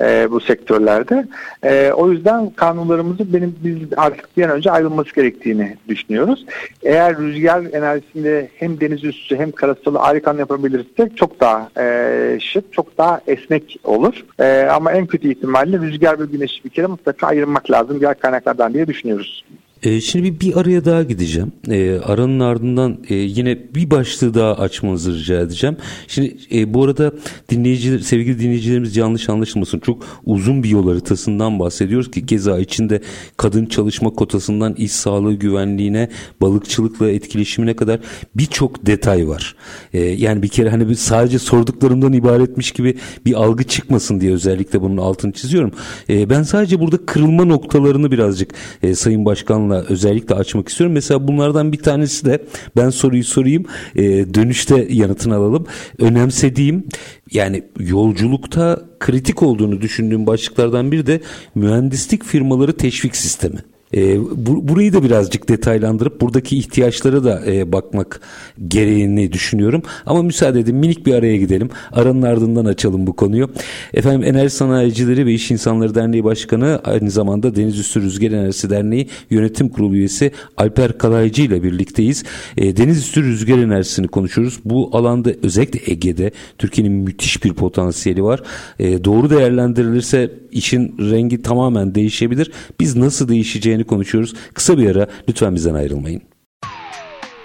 B: e, bu sektörlerde. E, o yüzden kanunlarımızı benim biz artık bir an önce ayrılması gerektiğini düşünüyoruz. Eğer rüzgar enerjisinde hem deniz üstü hem karasalı ayrı yapabilirsek çok daha e, şık, çok daha esnek olur. E, ama en kötü ihtimalle rüzgar ve güneşi bir kere mutlaka ayırmak lazım diğer kaynaklardan diye düşünüyoruz.
A: E, şimdi bir, bir araya daha gideceğim. E, aranın ardından e, yine bir başlığı daha açmanızı rica edeceğim. Şimdi e, bu arada dinleyiciler, sevgili dinleyicilerimiz yanlış anlaşılmasın. Çok uzun bir yol haritasından bahsediyoruz ki keza içinde kadın çalışma kotasından iş sağlığı güvenliğine, balıkçılıkla etkileşimine kadar birçok detay var. E, yani bir kere hani sadece sorduklarımdan ibaretmiş gibi bir algı çıkmasın diye özellikle bunun altını çiziyorum. E, ben sadece burada kırılma noktalarını birazcık e, Sayın Başkan'la özellikle açmak istiyorum. Mesela bunlardan bir tanesi de ben soruyu sorayım e, dönüşte yanıtını alalım. Önemsediğim yani yolculukta kritik olduğunu düşündüğüm başlıklardan biri de mühendislik firmaları teşvik sistemi. E, bu, burayı da birazcık detaylandırıp buradaki ihtiyaçlara da e, bakmak gereğini düşünüyorum. Ama müsaade edin minik bir araya gidelim. Aranın ardından açalım bu konuyu. Efendim Enerji Sanayicileri ve İş İnsanları Derneği Başkanı aynı zamanda Deniz Üstü Rüzgar Enerjisi Derneği Yönetim Kurulu üyesi Alper Kalaycı ile birlikteyiz. E, Deniz Üstü Rüzgar Enerjisini konuşuyoruz. Bu alanda özellikle Ege'de Türkiye'nin müthiş bir potansiyeli var. E, doğru değerlendirilirse işin rengi tamamen değişebilir. Biz nasıl değişeceğini konuşuyoruz. Kısa bir ara lütfen bizden ayrılmayın.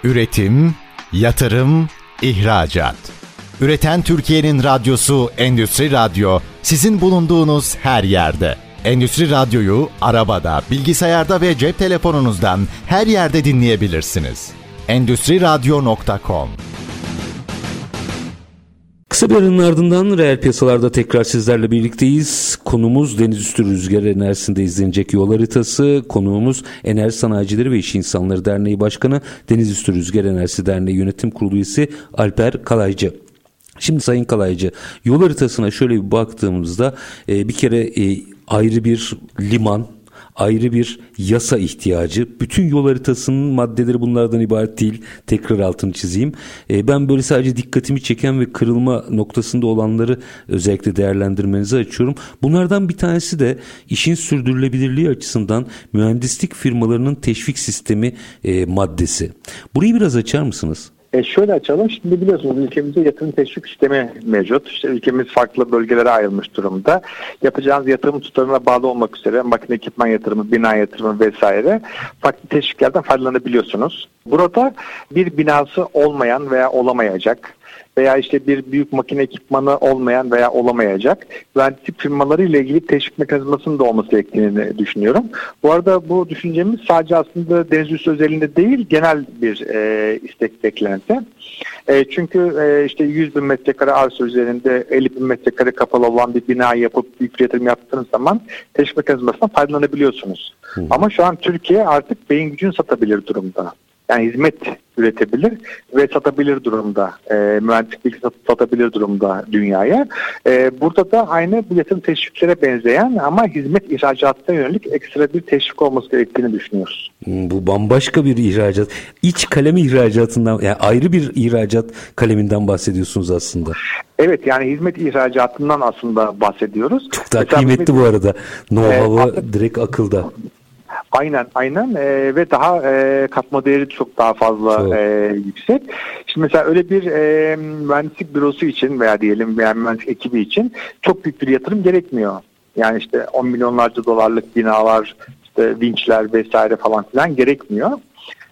C: Üretim, yatırım, ihracat. Üreten Türkiye'nin radyosu Endüstri Radyo sizin bulunduğunuz her yerde. Endüstri Radyo'yu arabada, bilgisayarda ve cep telefonunuzdan her yerde dinleyebilirsiniz. Endüstri Radyo.com
A: Kısa bir aranın ardından reel piyasalarda tekrar sizlerle birlikteyiz. Konumuz deniz üstü rüzgar enerjisinde izlenecek yol haritası. Konuğumuz Enerji Sanayicileri ve İş İnsanları Derneği Başkanı Deniz Üstü Rüzgar Enerjisi Derneği Yönetim Kurulu üyesi Alper Kalaycı. Şimdi Sayın Kalaycı yol haritasına şöyle bir baktığımızda e, bir kere e, ayrı bir liman ayrı bir yasa ihtiyacı. Bütün yol haritasının maddeleri bunlardan ibaret değil. Tekrar altını çizeyim. E, ben böyle sadece dikkatimi çeken ve kırılma noktasında olanları özellikle değerlendirmenizi açıyorum. Bunlardan bir tanesi de işin sürdürülebilirliği açısından mühendislik firmalarının teşvik sistemi e, maddesi. Burayı biraz açar mısınız?
B: E şöyle açalım. Şimdi biliyorsunuz ülkemizde yatırım teşvik sistemi mevcut. İşte ülkemiz farklı bölgelere ayrılmış durumda. Yapacağınız yatırım tutarına bağlı olmak üzere makine ekipman yatırımı, bina yatırımı vesaire farklı teşviklerden faydalanabiliyorsunuz. Burada bir binası olmayan veya olamayacak veya işte bir büyük makine ekipmanı olmayan veya olamayacak mühendislik firmaları ile ilgili teşvik mekanizmasının da olması gerektiğini düşünüyorum. Bu arada bu düşüncemiz sadece aslında deniz üstü özelinde değil genel bir e, istek beklenti. E, çünkü e, işte 100 bin metrekare arsa üzerinde 50 bin metrekare kapalı olan bir bina yapıp büyük bir yatırım yaptığınız zaman teşvik mekanizmasından faydalanabiliyorsunuz. Hı. Ama şu an Türkiye artık beyin gücünü satabilir durumda yani hizmet üretebilir ve satabilir durumda. E, mühendislik satabilir durumda dünyaya. E, burada da aynı bu yatırım teşviklere benzeyen ama hizmet ihracatına yönelik ekstra bir teşvik olması gerektiğini düşünüyoruz.
A: Hmm, bu bambaşka bir ihracat. İç kalemi ihracatından yani ayrı bir ihracat kaleminden bahsediyorsunuz aslında.
B: Evet yani hizmet ihracatından aslında bahsediyoruz.
A: Çok daha Mesela kıymetli bu arada. Know-how'ı e, direkt akılda.
B: Aynen aynen e, ve daha e, katma değeri çok daha fazla e, yüksek. Şimdi mesela öyle bir e, mühendislik bürosu için veya diyelim veya mühendislik ekibi için çok büyük bir yatırım gerekmiyor. Yani işte 10 milyonlarca dolarlık binalar, işte vinçler vesaire falan filan gerekmiyor.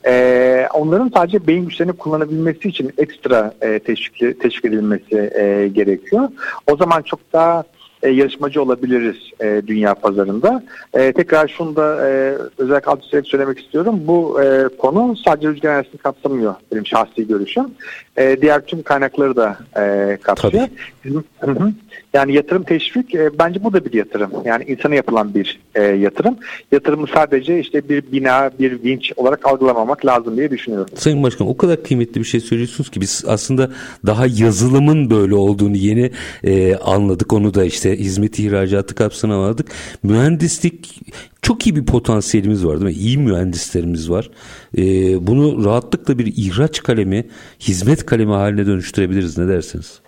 B: Ee, onların sadece beyin güçlerini kullanabilmesi için ekstra e, teşvik, teşvik edilmesi e, gerekiyor. O zaman çok daha e, yarışmacı olabiliriz e, dünya pazarında. E, tekrar şunu da e, özellikle adresiyerek söylemek istiyorum. Bu e, konu sadece rüzgar enerjisini kapsamıyor benim şahsi görüşüm. E, diğer tüm kaynakları da e, kapsıyor. Tabii. Yani yatırım teşvik e, bence bu da bir yatırım. Yani insana yapılan bir e, yatırım. Yatırımı sadece işte bir bina, bir vinç olarak algılamamak lazım diye düşünüyorum.
A: Sayın Başkan o kadar kıymetli bir şey söylüyorsunuz ki biz aslında daha yazılımın böyle olduğunu yeni e, anladık. Onu da işte hizmete, hizmet ihracatı kapsamına aldık. Mühendislik çok iyi bir potansiyelimiz var değil mi? İyi mühendislerimiz var. Ee, bunu rahatlıkla bir ihraç kalemi, hizmet kalemi haline dönüştürebiliriz. Ne dersiniz?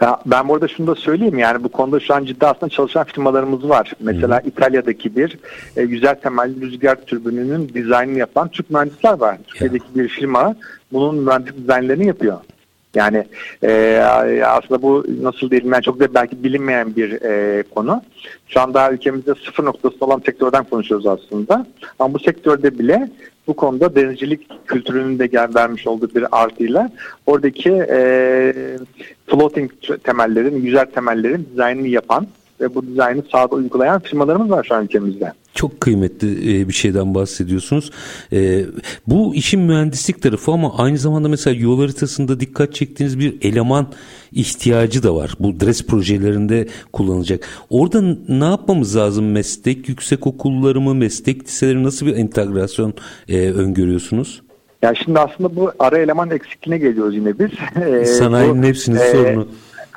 B: Ya ben burada şunu da söyleyeyim yani bu konuda şu an ciddi aslında çalışan firmalarımız var. Mesela hmm. İtalya'daki bir e, yüzer temelli rüzgar türbününün dizaynını yapan Türk mühendisler var. Türkiye'deki bir firma bunun mühendis dizaynlarını yapıyor. Yani e, aslında bu nasıl diyelim yani çok da belki bilinmeyen bir e, konu. Şu an daha ülkemizde sıfır noktası olan sektörden konuşuyoruz aslında. Ama bu sektörde bile bu konuda denizcilik kültürünün de gel vermiş olduğu bir artıyla oradaki e, floating temellerin, yüzer temellerin dizaynını yapan ve bu dizaynı sahada uygulayan firmalarımız var şu an ülkemizde.
A: Çok kıymetli e, bir şeyden bahsediyorsunuz. E, bu işin mühendislik tarafı ama aynı zamanda mesela yol haritasında dikkat çektiğiniz bir eleman ihtiyacı da var. Bu DRES projelerinde kullanılacak. Orada ne yapmamız lazım? Meslek yüksek okulları mı, meslek liseleri nasıl bir entegrasyon e, öngörüyorsunuz?
B: Ya şimdi aslında bu ara eleman eksikliğine geliyoruz yine biz.
A: Sanayinin hepsinin e, sorunu.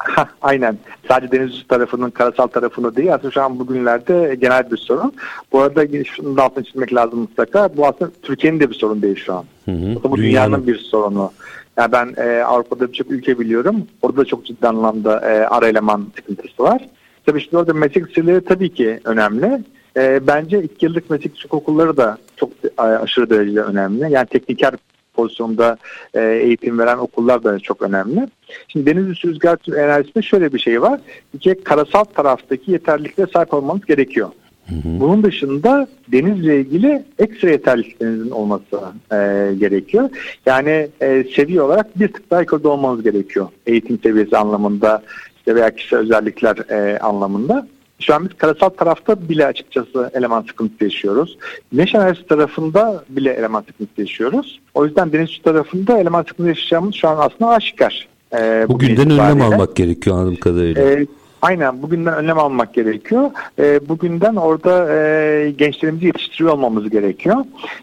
B: Aynen. Sadece deniz tarafının, karasal tarafını değil. Aslında şu an bugünlerde genel bir sorun. Bu arada şunu da altını çizmek lazım mutlaka. Bu aslında Türkiye'nin de bir sorun değil şu an. Hı hı. Bu dünyanın, dünyanın bir sorunu. Yani ben e, Avrupa'da birçok ülke biliyorum. Orada da çok ciddi anlamda e, ara eleman sıkıntısı var. Tabii şimdi orada meslek liseleri tabii ki önemli. E, bence iki yıllık meslek yüksek okulları da çok e, aşırı derecede önemli. Yani tekniker pozisyonda e, eğitim veren okullar da çok önemli. Şimdi deniz üstü rüzgar enerjisinde şöyle bir şey var. Bir kere karasal taraftaki yeterliliklere sahip olmanız gerekiyor. Bunun dışında denizle ilgili ekstra yeterliliklerinizin olması e, gerekiyor. Yani e, seviye olarak bir tık daha yukarıda olmanız gerekiyor. Eğitim seviyesi anlamında işte veya kişisel özellikler e, anlamında. Şu an biz karasal tarafta bile açıkçası eleman sıkıntısı yaşıyoruz. Güneş enerjisi tarafında bile eleman sıkıntısı yaşıyoruz. O yüzden deniz tarafında eleman sıkıntısı yaşayacağımız şu an aslında aşikar.
A: Ee, Bugünden önlem almak gerekiyor anladığım kadarıyla. Ee,
B: Aynen bugünden önlem almak gerekiyor. E, bugünden orada e, gençlerimizi yetiştiriyor olmamız gerekiyor.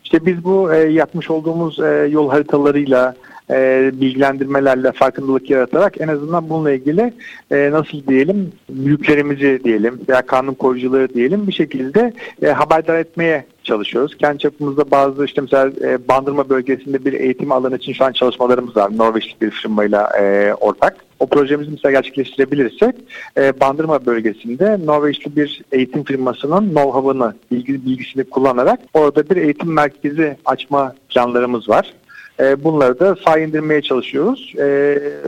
B: İşte biz bu e, yapmış olduğumuz e, yol haritalarıyla e, bilgilendirmelerle farkındalık yaratarak en azından bununla ilgili e, nasıl diyelim büyüklerimizi diyelim veya kanun koyucuları diyelim bir şekilde e, haberdar etmeye çalışıyoruz. Kendi çapımızda bazı işte mesela e, Bandırma bölgesinde bir eğitim alanı için şu an çalışmalarımız var. Norveçli bir firmayla e, ortak. O projemizi mesela gerçekleştirebilirsek e, Bandırma bölgesinde Norveçli bir eğitim firmasının know-how'ını, bilgi, bilgisini kullanarak orada bir eğitim merkezi açma planlarımız var. E, bunları da sağ indirmeye çalışıyoruz. E,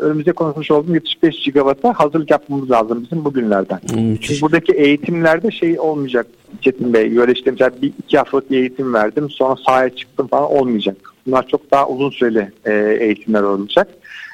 B: önümüzde konuşmuş olduğum 75 GW'a hazırlık yapmamız lazım bizim bugünlerden. Müthiş. buradaki eğitimlerde şey olmayacak Çetin Bey. Böyle işte mesela bir iki haftalık eğitim verdim sonra sahaya çıktım falan olmayacak. Bunlar çok daha uzun süreli e, eğitimler olacak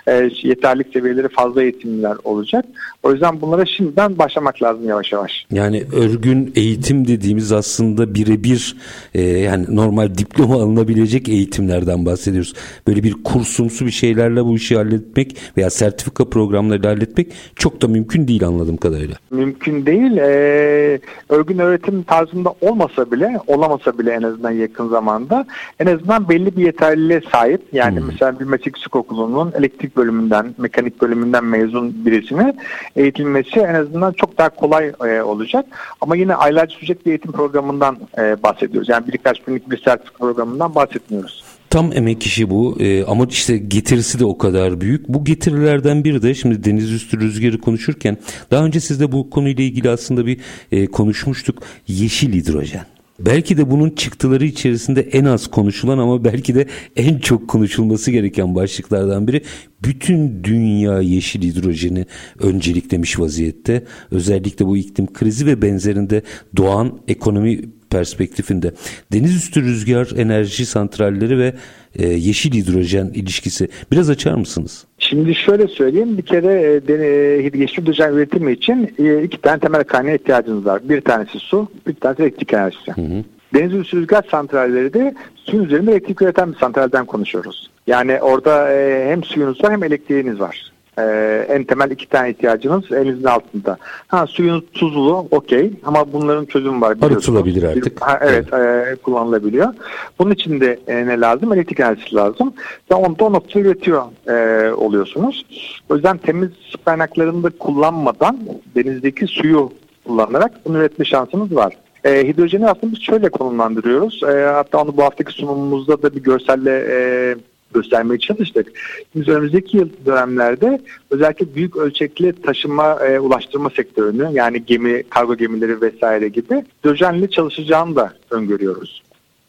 B: e, yeterlik seviyeleri fazla eğitimler olacak. O yüzden bunlara şimdiden başlamak lazım yavaş yavaş.
A: Yani örgün eğitim dediğimiz aslında birebir e, yani normal diploma alınabilecek eğitimlerden bahsediyoruz. Böyle bir kursumsu bir şeylerle bu işi halletmek veya sertifika programlarıyla halletmek çok da mümkün değil anladığım kadarıyla.
B: Mümkün değil. E, örgün öğretim tarzında olmasa bile, olamasa bile en azından yakın zamanda en azından belli bir yeterliliğe sahip. Yani hmm. mesela bir meslek okulunun elektrik bölümünden, mekanik bölümünden mezun birisine eğitilmesi en azından çok daha kolay e, olacak. Ama yine aylarca sürecek bir eğitim programından e, bahsediyoruz. Yani birkaç günlük bir sertifika programından bahsetmiyoruz.
A: Tam emek işi bu ee, ama işte getirisi de o kadar büyük. Bu getirilerden biri de şimdi deniz üstü rüzgarı konuşurken daha önce sizde bu konuyla ilgili aslında bir e, konuşmuştuk. Yeşil hidrojen. Belki de bunun çıktıları içerisinde en az konuşulan ama belki de en çok konuşulması gereken başlıklardan biri bütün dünya yeşil hidrojeni önceliklemiş vaziyette. Özellikle bu iklim krizi ve benzerinde doğan ekonomi perspektifinde deniz üstü rüzgar enerji santralleri ve e, yeşil hidrojen ilişkisi biraz açar mısınız?
B: Şimdi şöyle söyleyeyim bir kere e, e yeşil hidrojen üretimi için e, iki tane temel kaynağa ihtiyacınız var. Bir tanesi su, bir tanesi elektrik enerjisi. Hı hı. Deniz üstü rüzgar santralleri de suyun üzerinde elektrik üreten bir santralden konuşuyoruz. Yani orada e, hem suyunuz var hem elektriğiniz var. E, en temel iki tane ihtiyacınız elinizin altında. Ha suyun tuzlu okey ama bunların çözümü var.
A: Arıtılabilir artık.
B: Ha, evet, evet. E, kullanılabiliyor. Bunun için de e, ne lazım? Elektrik enerjisi lazım. Ve onu da o noktada üretiyor e, oluyorsunuz. O yüzden temiz su kaynaklarını da kullanmadan denizdeki suyu kullanarak bunu üretme şansımız var. E, hidrojeni aslında biz şöyle konumlandırıyoruz. E, hatta onu bu haftaki sunumumuzda da bir görselle e, göstermeye çalıştık. Biz önümüzdeki yıl dönemlerde özellikle büyük ölçekli taşıma, e, ulaştırma sektörünü yani gemi, kargo gemileri vesaire gibi hidrojenle çalışacağını da öngörüyoruz.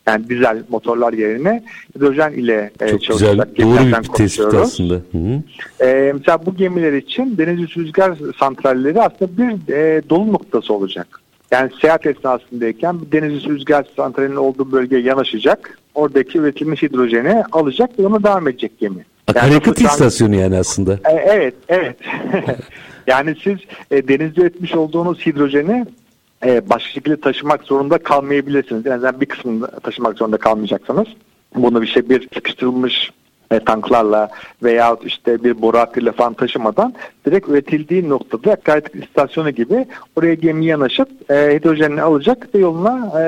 B: Yani dizel motorlar yerine hidrojen ile
A: e, Çok güzel, doğru bir tespit aslında. Hı
B: hı. E, mesela bu gemiler için deniz rüzgar santralleri aslında bir e, dolu noktası olacak. Yani seyahat esnasındayken deniz üstü rüzgar santralinin olduğu bölgeye yanaşacak. Oradaki üretilmiş hidrojeni alacak ve ona devam edecek gemi.
A: Akaryakıt yani, istasyonu yani aslında.
B: E, evet, evet. yani siz e, denizde üretmiş olduğunuz hidrojeni e, başka şekilde taşımak zorunda kalmayabilirsiniz. En azından bir kısmını taşımak zorunda kalmayacaksınız. Bunu bir şey bir sıkıştırılmış e, tanklarla veya işte bir hattıyla falan taşımadan direkt üretildiği noktada akaryakıt istasyonu gibi oraya gemi yanaşıp e, hidrojenini alacak ve yoluna e,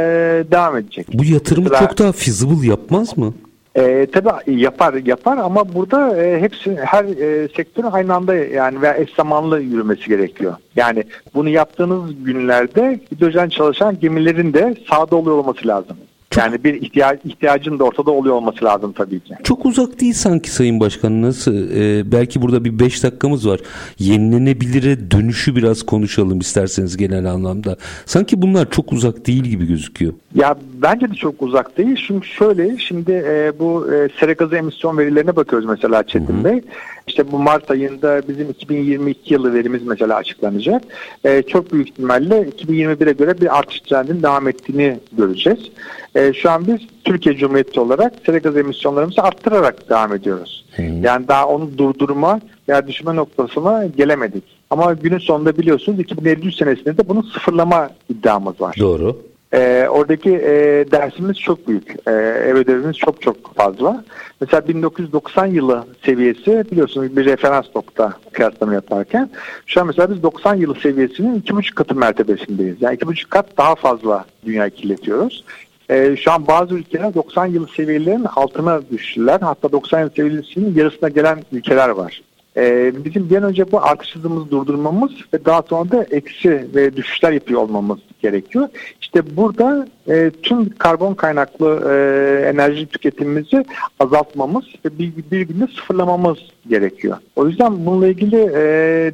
B: devam edecek.
A: Bu yatırımı Mesela, çok daha feasible yapmaz mı?
B: E, tabii yapar yapar ama burada e, hepsi her e, sektörün aynı anda yani veya eş zamanlı yürümesi gerekiyor. Yani bunu yaptığınız günlerde hidrojen çalışan gemilerin de sağda oluyor olması lazım. Yani bir ihtiyaç, ihtiyacın da ortada oluyor olması lazım tabii ki.
A: Çok uzak değil sanki Sayın Başkan. Nasıl? Ee, belki burada bir 5 dakikamız var. Yenilenebilire dönüşü biraz konuşalım isterseniz genel anlamda. Sanki bunlar çok uzak değil gibi gözüküyor.
B: Ya bence de çok uzak değil. Çünkü şöyle şimdi e, bu e, sera gazı emisyon verilerine bakıyoruz mesela Çetin Hı-hı. Bey. İşte bu Mart ayında bizim 2022 yılı verimiz mesela açıklanacak. E, çok büyük ihtimalle 2021'e göre bir artış trendinin devam ettiğini göreceğiz. E, şu an biz Türkiye Cumhuriyeti olarak sera gaz emisyonlarımızı arttırarak devam ediyoruz. Hmm. Yani daha onu durdurma veya düşme noktasına gelemedik. Ama günün sonunda biliyorsunuz 2053 senesinde de bunun sıfırlama iddiamız var.
A: Doğru.
B: E, oradaki e, dersimiz çok büyük. E, ev ödevimiz çok çok fazla. Mesela 1990 yılı seviyesi biliyorsunuz bir referans nokta kıyaslama yaparken şu an mesela biz 90 yılı seviyesinin 2,5 katı mertebesindeyiz. Yani 2,5 kat daha fazla dünya kirletiyoruz. E, şu an bazı ülkeler 90 yıl seviyelerin altına düştüler. Hatta 90 yıl seviyesinin yarısına gelen ülkeler var. E, bizim bir an önce bu artış hızımızı durdurmamız ve daha sonra da eksi ve düşüşler yapıyor olmamız gerekiyor. İşte burada e, tüm karbon kaynaklı e, enerji tüketimimizi azaltmamız ve bir, bir günde sıfırlamamız gerekiyor. O yüzden bununla ilgili e,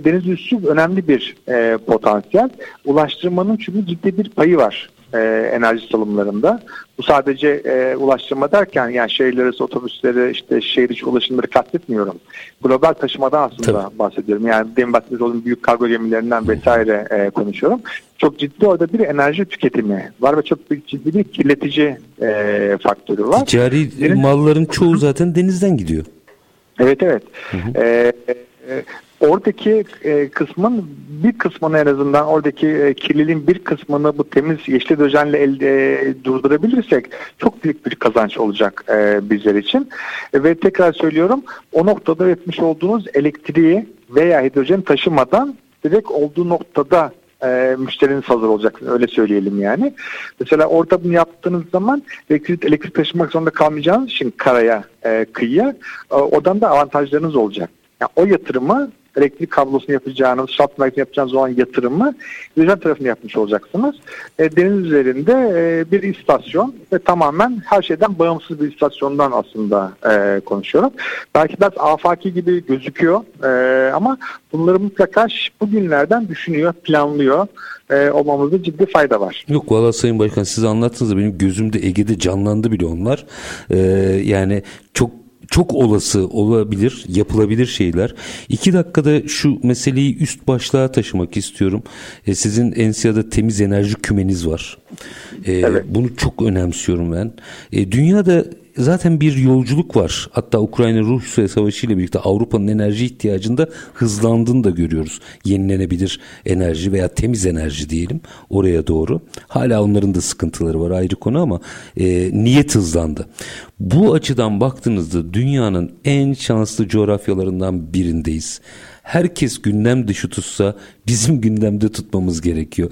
B: deniz üssü önemli bir e, potansiyel. Ulaştırmanın çünkü ciddi bir payı var e, enerji salımlarında. Bu sadece e, ulaştırma derken yani şehirler arası otobüsleri işte şehir içi ulaşımları kastetmiyorum. Global taşımadan aslında Tabii. bahsediyorum. Yani demin bahsettiğimiz olan büyük kargo gemilerinden vesaire e, konuşuyorum. Çok ciddi orada bir enerji tüketimi var ve çok büyük ciddi bir kirletici e, faktörü var.
A: Ticari Deniz... malların çoğu zaten denizden gidiyor.
B: Evet evet. Hı hı. E, e, oradaki e, kısmın bir kısmını en azından oradaki e, kirliliğin bir kısmını bu temiz yeşil hidrojenle elde e, durdurabilirsek çok büyük bir kazanç olacak e, bizler için. E, ve tekrar söylüyorum o noktada üretmiş olduğunuz elektriği veya hidrojen taşımadan direkt olduğu noktada e, müşteriniz hazır olacak. Öyle söyleyelim yani. Mesela orada bunu yaptığınız zaman elektrik, elektrik taşımak zorunda kalmayacağınız için karaya, e, kıyıya e, odan da avantajlarınız olacak. Yani o yatırımı elektrik kablosunu yapacağınız, şat merkezini yapacağınız olan yatırımı hidrojen tarafını yapmış olacaksınız. E, deniz üzerinde e, bir istasyon ve tamamen her şeyden bağımsız bir istasyondan aslında e, konuşuyorum. Belki biraz afaki gibi gözüküyor e, ama bunları mutlaka bugünlerden düşünüyor, planlıyor e, olmamızda ciddi fayda var.
A: Yok valla Sayın Başkan siz anlattınız da benim gözümde Ege'de canlandı bile onlar. Ee, yani çok çok olası olabilir, yapılabilir şeyler. İki dakikada şu meseleyi üst başlığa taşımak istiyorum. E, sizin Ensia'da temiz enerji kümeniz var. E, evet. Bunu çok önemsiyorum ben. E, dünyada zaten bir yolculuk var. Hatta Ukrayna-Rusya savaşı ile birlikte Avrupa'nın enerji ihtiyacında hızlandığını da görüyoruz. Yenilenebilir enerji veya temiz enerji diyelim oraya doğru. Hala onların da sıkıntıları var ayrı konu ama e, niyet hızlandı. Bu açıdan baktığınızda dünyanın en şanslı coğrafyalarından birindeyiz herkes gündem dışı tutsa bizim gündemde tutmamız gerekiyor.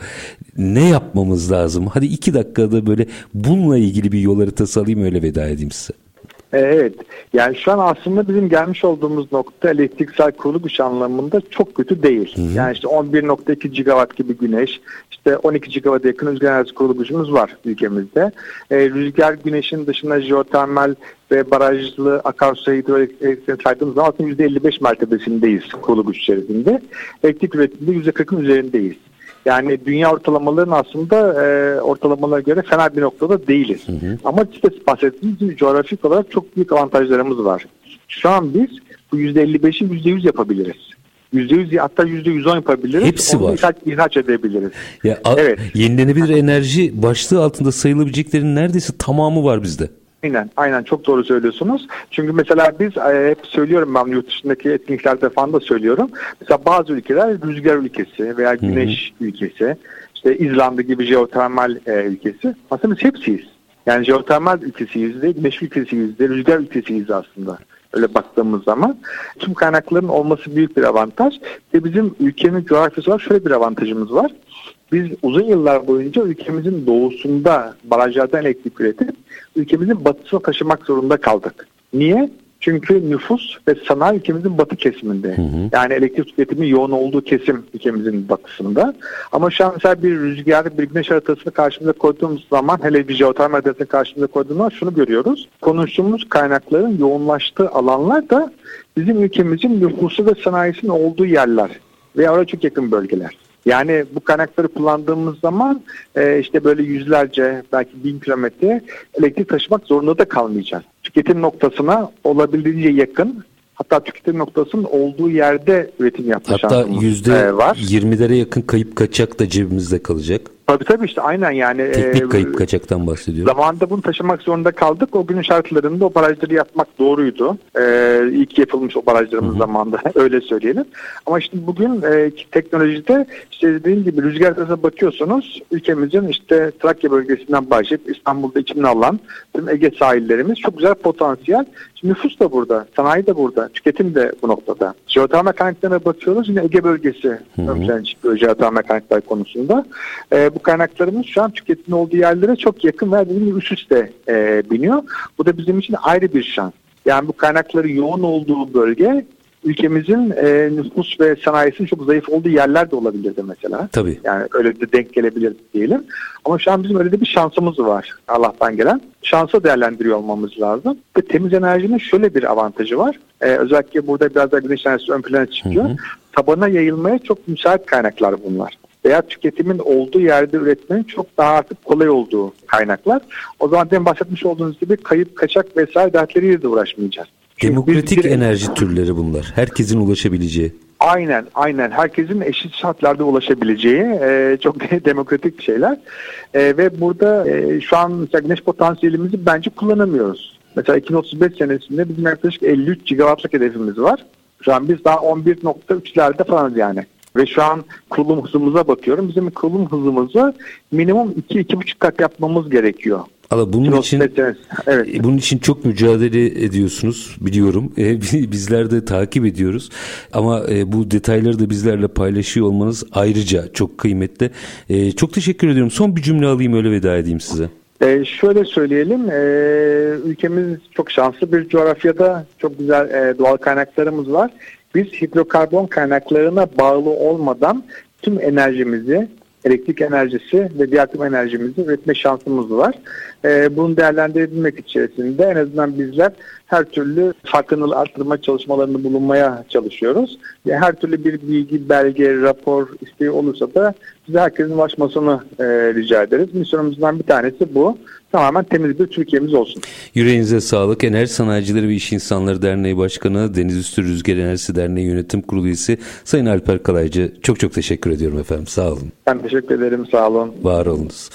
A: Ne yapmamız lazım? Hadi iki dakikada böyle bununla ilgili bir yol haritası alayım öyle veda edeyim size.
B: Evet. Yani şu an aslında bizim gelmiş olduğumuz nokta elektriksel kurulu güç anlamında çok kötü değil. Hı hı. Yani işte 11.2 gigawatt gibi güneş, işte 12 gigawatt yakın rüzgar enerjisi kurulu gücümüz var ülkemizde. Ee, rüzgar güneşin dışında jeotermal ve barajlı akarsu hidroelektrik saydığımız zaman %55 mertebesindeyiz kurulu güç içerisinde. Elektrik üretiminde %40'ın üzerindeyiz. Yani dünya ortalamaların aslında e, ortalamalara göre fena bir noktada değiliz. Hı hı. Ama işte bahsettiğimiz gibi coğrafik olarak çok büyük avantajlarımız var. Şu an biz bu %55'i %100 yapabiliriz. %100 hatta %110 yapabiliriz.
A: Hepsi Onu var.
B: Ihraç, ihraç edebiliriz.
A: Ya, evet. Yenilenebilir enerji başlığı altında sayılabileceklerin neredeyse tamamı var bizde.
B: Aynen, aynen çok doğru söylüyorsunuz. Çünkü mesela biz e, hep söylüyorum ben yurt dışındaki etkinliklerde falan da söylüyorum. Mesela bazı ülkeler rüzgar ülkesi veya güneş Hı-hı. ülkesi, işte İzlanda gibi jeotermal e, ülkesi. Aslında biz hepsiyiz. Yani jeotermal ülkesiyiz de, güneş ülkesiyiz de, rüzgar ülkesiyiz aslında. Öyle baktığımız zaman tüm kaynakların olması büyük bir avantaj. Ve bizim ülkenin coğrafyası var şöyle bir avantajımız var. Biz uzun yıllar boyunca ülkemizin doğusunda barajlardan elektrik üretip ülkemizin batısına taşımak zorunda kaldık. Niye? Çünkü nüfus ve sanayi ülkemizin batı kesiminde. Hı hı. Yani elektrik tüketimi yoğun olduğu kesim ülkemizin batısında. Ama şu an mesela bir rüzgar, bir güneş haritasını karşımıza koyduğumuz zaman hele bir jeotermal haritasını karşımıza koyduğumuz zaman şunu görüyoruz. Konuştuğumuz kaynakların yoğunlaştığı alanlar da bizim ülkemizin nüfusu ve sanayisinin olduğu yerler ve oraya çok yakın bölgeler. Yani bu kaynakları kullandığımız zaman e, işte böyle yüzlerce belki bin kilometre elektrik taşımak zorunda da kalmayacağız. Tüketim noktasına olabildiğince yakın hatta tüketim noktasının olduğu yerde üretim yapma
A: Hatta yüzde e, var. %20'lere yakın kayıp kaçak da cebimizde kalacak.
B: Tabii tabii işte aynen yani.
A: Teknik e, kayıp kaçaktan bahsediyorum.
B: Zamanında bunu taşımak zorunda kaldık. O günün şartlarında o barajları yapmak doğruydu. Ee, ilk yapılmış o barajlarımız Hı-hı. zamanında öyle söyleyelim. Ama işte bugün e, teknolojide işte dediğim gibi rüzgar hızına bakıyorsunuz ülkemizin işte Trakya bölgesinden başlayıp İstanbul'da içimini alan tüm Ege sahillerimiz çok güzel potansiyel. Şimdi nüfus da burada, sanayi de burada, tüketim de bu noktada. Jeotermal kaynaklarına bakıyoruz yine Ege bölgesi ön çıkıyor jeotermal kaynaklar konusunda. E, bu kaynaklarımız şu an tüketimin olduğu yerlere çok yakın ve dediğim gibi üst üste e, biniyor. Bu da bizim için ayrı bir şans. Yani bu kaynakların yoğun olduğu bölge ülkemizin e, nüfus ve sanayisinin çok zayıf olduğu yerler de olabilirdi mesela.
A: Tabii.
B: Yani öyle de denk gelebilir diyelim. Ama şu an bizim öyle de bir şansımız var Allah'tan gelen. Şansı değerlendiriyor olmamız lazım. Ve temiz enerjinin şöyle bir avantajı var. Ee, özellikle burada biraz da güneş enerjisi ön plana çıkıyor. Hı hı. Tabana yayılmaya çok müsait kaynaklar bunlar veya tüketimin olduğu yerde üretmenin çok daha artık kolay olduğu kaynaklar. O zaman demin bahsetmiş olduğunuz gibi kayıp, kaçak vesaire dertleriyle de uğraşmayacağız.
A: Demokratik bir, enerji türleri bunlar. Herkesin ulaşabileceği.
B: Aynen, aynen. Herkesin eşit şartlarda ulaşabileceği e, çok demokratik şeyler. E, ve burada e, şu an mesela güneş potansiyelimizi bence kullanamıyoruz. Mesela 2035 senesinde bizim yaklaşık 53 gigawattlık hedefimiz var. Şu an biz daha 11.3'lerde falanız yani. Ve şu an kurulum hızımıza bakıyorum. Bizim kurulum hızımızı minimum 2-2,5 kat yapmamız gerekiyor.
A: Ama bunun için evet. E, bunun için çok mücadele ediyorsunuz biliyorum. E, bizler de takip ediyoruz. Ama e, bu detayları da bizlerle paylaşıyor olmanız ayrıca çok kıymetli. Çok teşekkür ediyorum. Son bir cümle alayım öyle veda edeyim size.
B: Ee, şöyle söyleyelim, e, ülkemiz çok şanslı bir coğrafyada çok güzel e, doğal kaynaklarımız var. Biz hidrokarbon kaynaklarına bağlı olmadan tüm enerjimizi elektrik enerjisi ve diğer tüm enerjimizi üretme şansımız var. E, bunu değerlendirebilmek içerisinde en azından bizler her türlü farkındalığı arttırma çalışmalarını bulunmaya çalışıyoruz. Ve her türlü bir bilgi, belge, rapor isteği olursa da bize herkesin ulaşmasını e, rica ederiz. Misyonumuzdan bir tanesi bu tamamen temiz bir Türkiye'miz olsun.
A: Yüreğinize sağlık. Enerji Sanayicileri ve İş İnsanları Derneği Başkanı, Deniz Üstü Rüzgar Enerjisi Derneği Yönetim Kurulu üyesi Sayın Alper Kalaycı. Çok çok teşekkür ediyorum efendim. Sağ olun.
B: Ben teşekkür ederim. Sağ olun.
A: Var olunuz.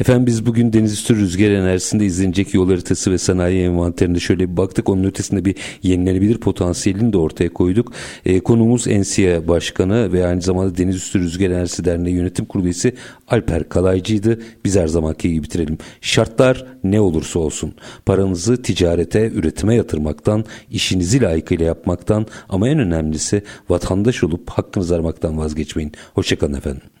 A: Efendim biz bugün Deniz Üstü Rüzgar Enerjisi'nde izlenecek yol haritası ve sanayi envanterinde şöyle bir baktık. Onun ötesinde bir yenilenebilir potansiyelini de ortaya koyduk. E, konumuz Ensiye Başkanı ve aynı zamanda Deniz Üstü Rüzgar Enerjisi Derneği Yönetim Kurulu üyesi Alper Kalaycı'ydı. Biz her zamanki gibi bitirelim. Şart Şartlar ne olursa olsun. Paranızı ticarete, üretime yatırmaktan, işinizi layıkıyla yapmaktan ama en önemlisi vatandaş olup hakkınızı aramaktan vazgeçmeyin. Hoşçakalın efendim.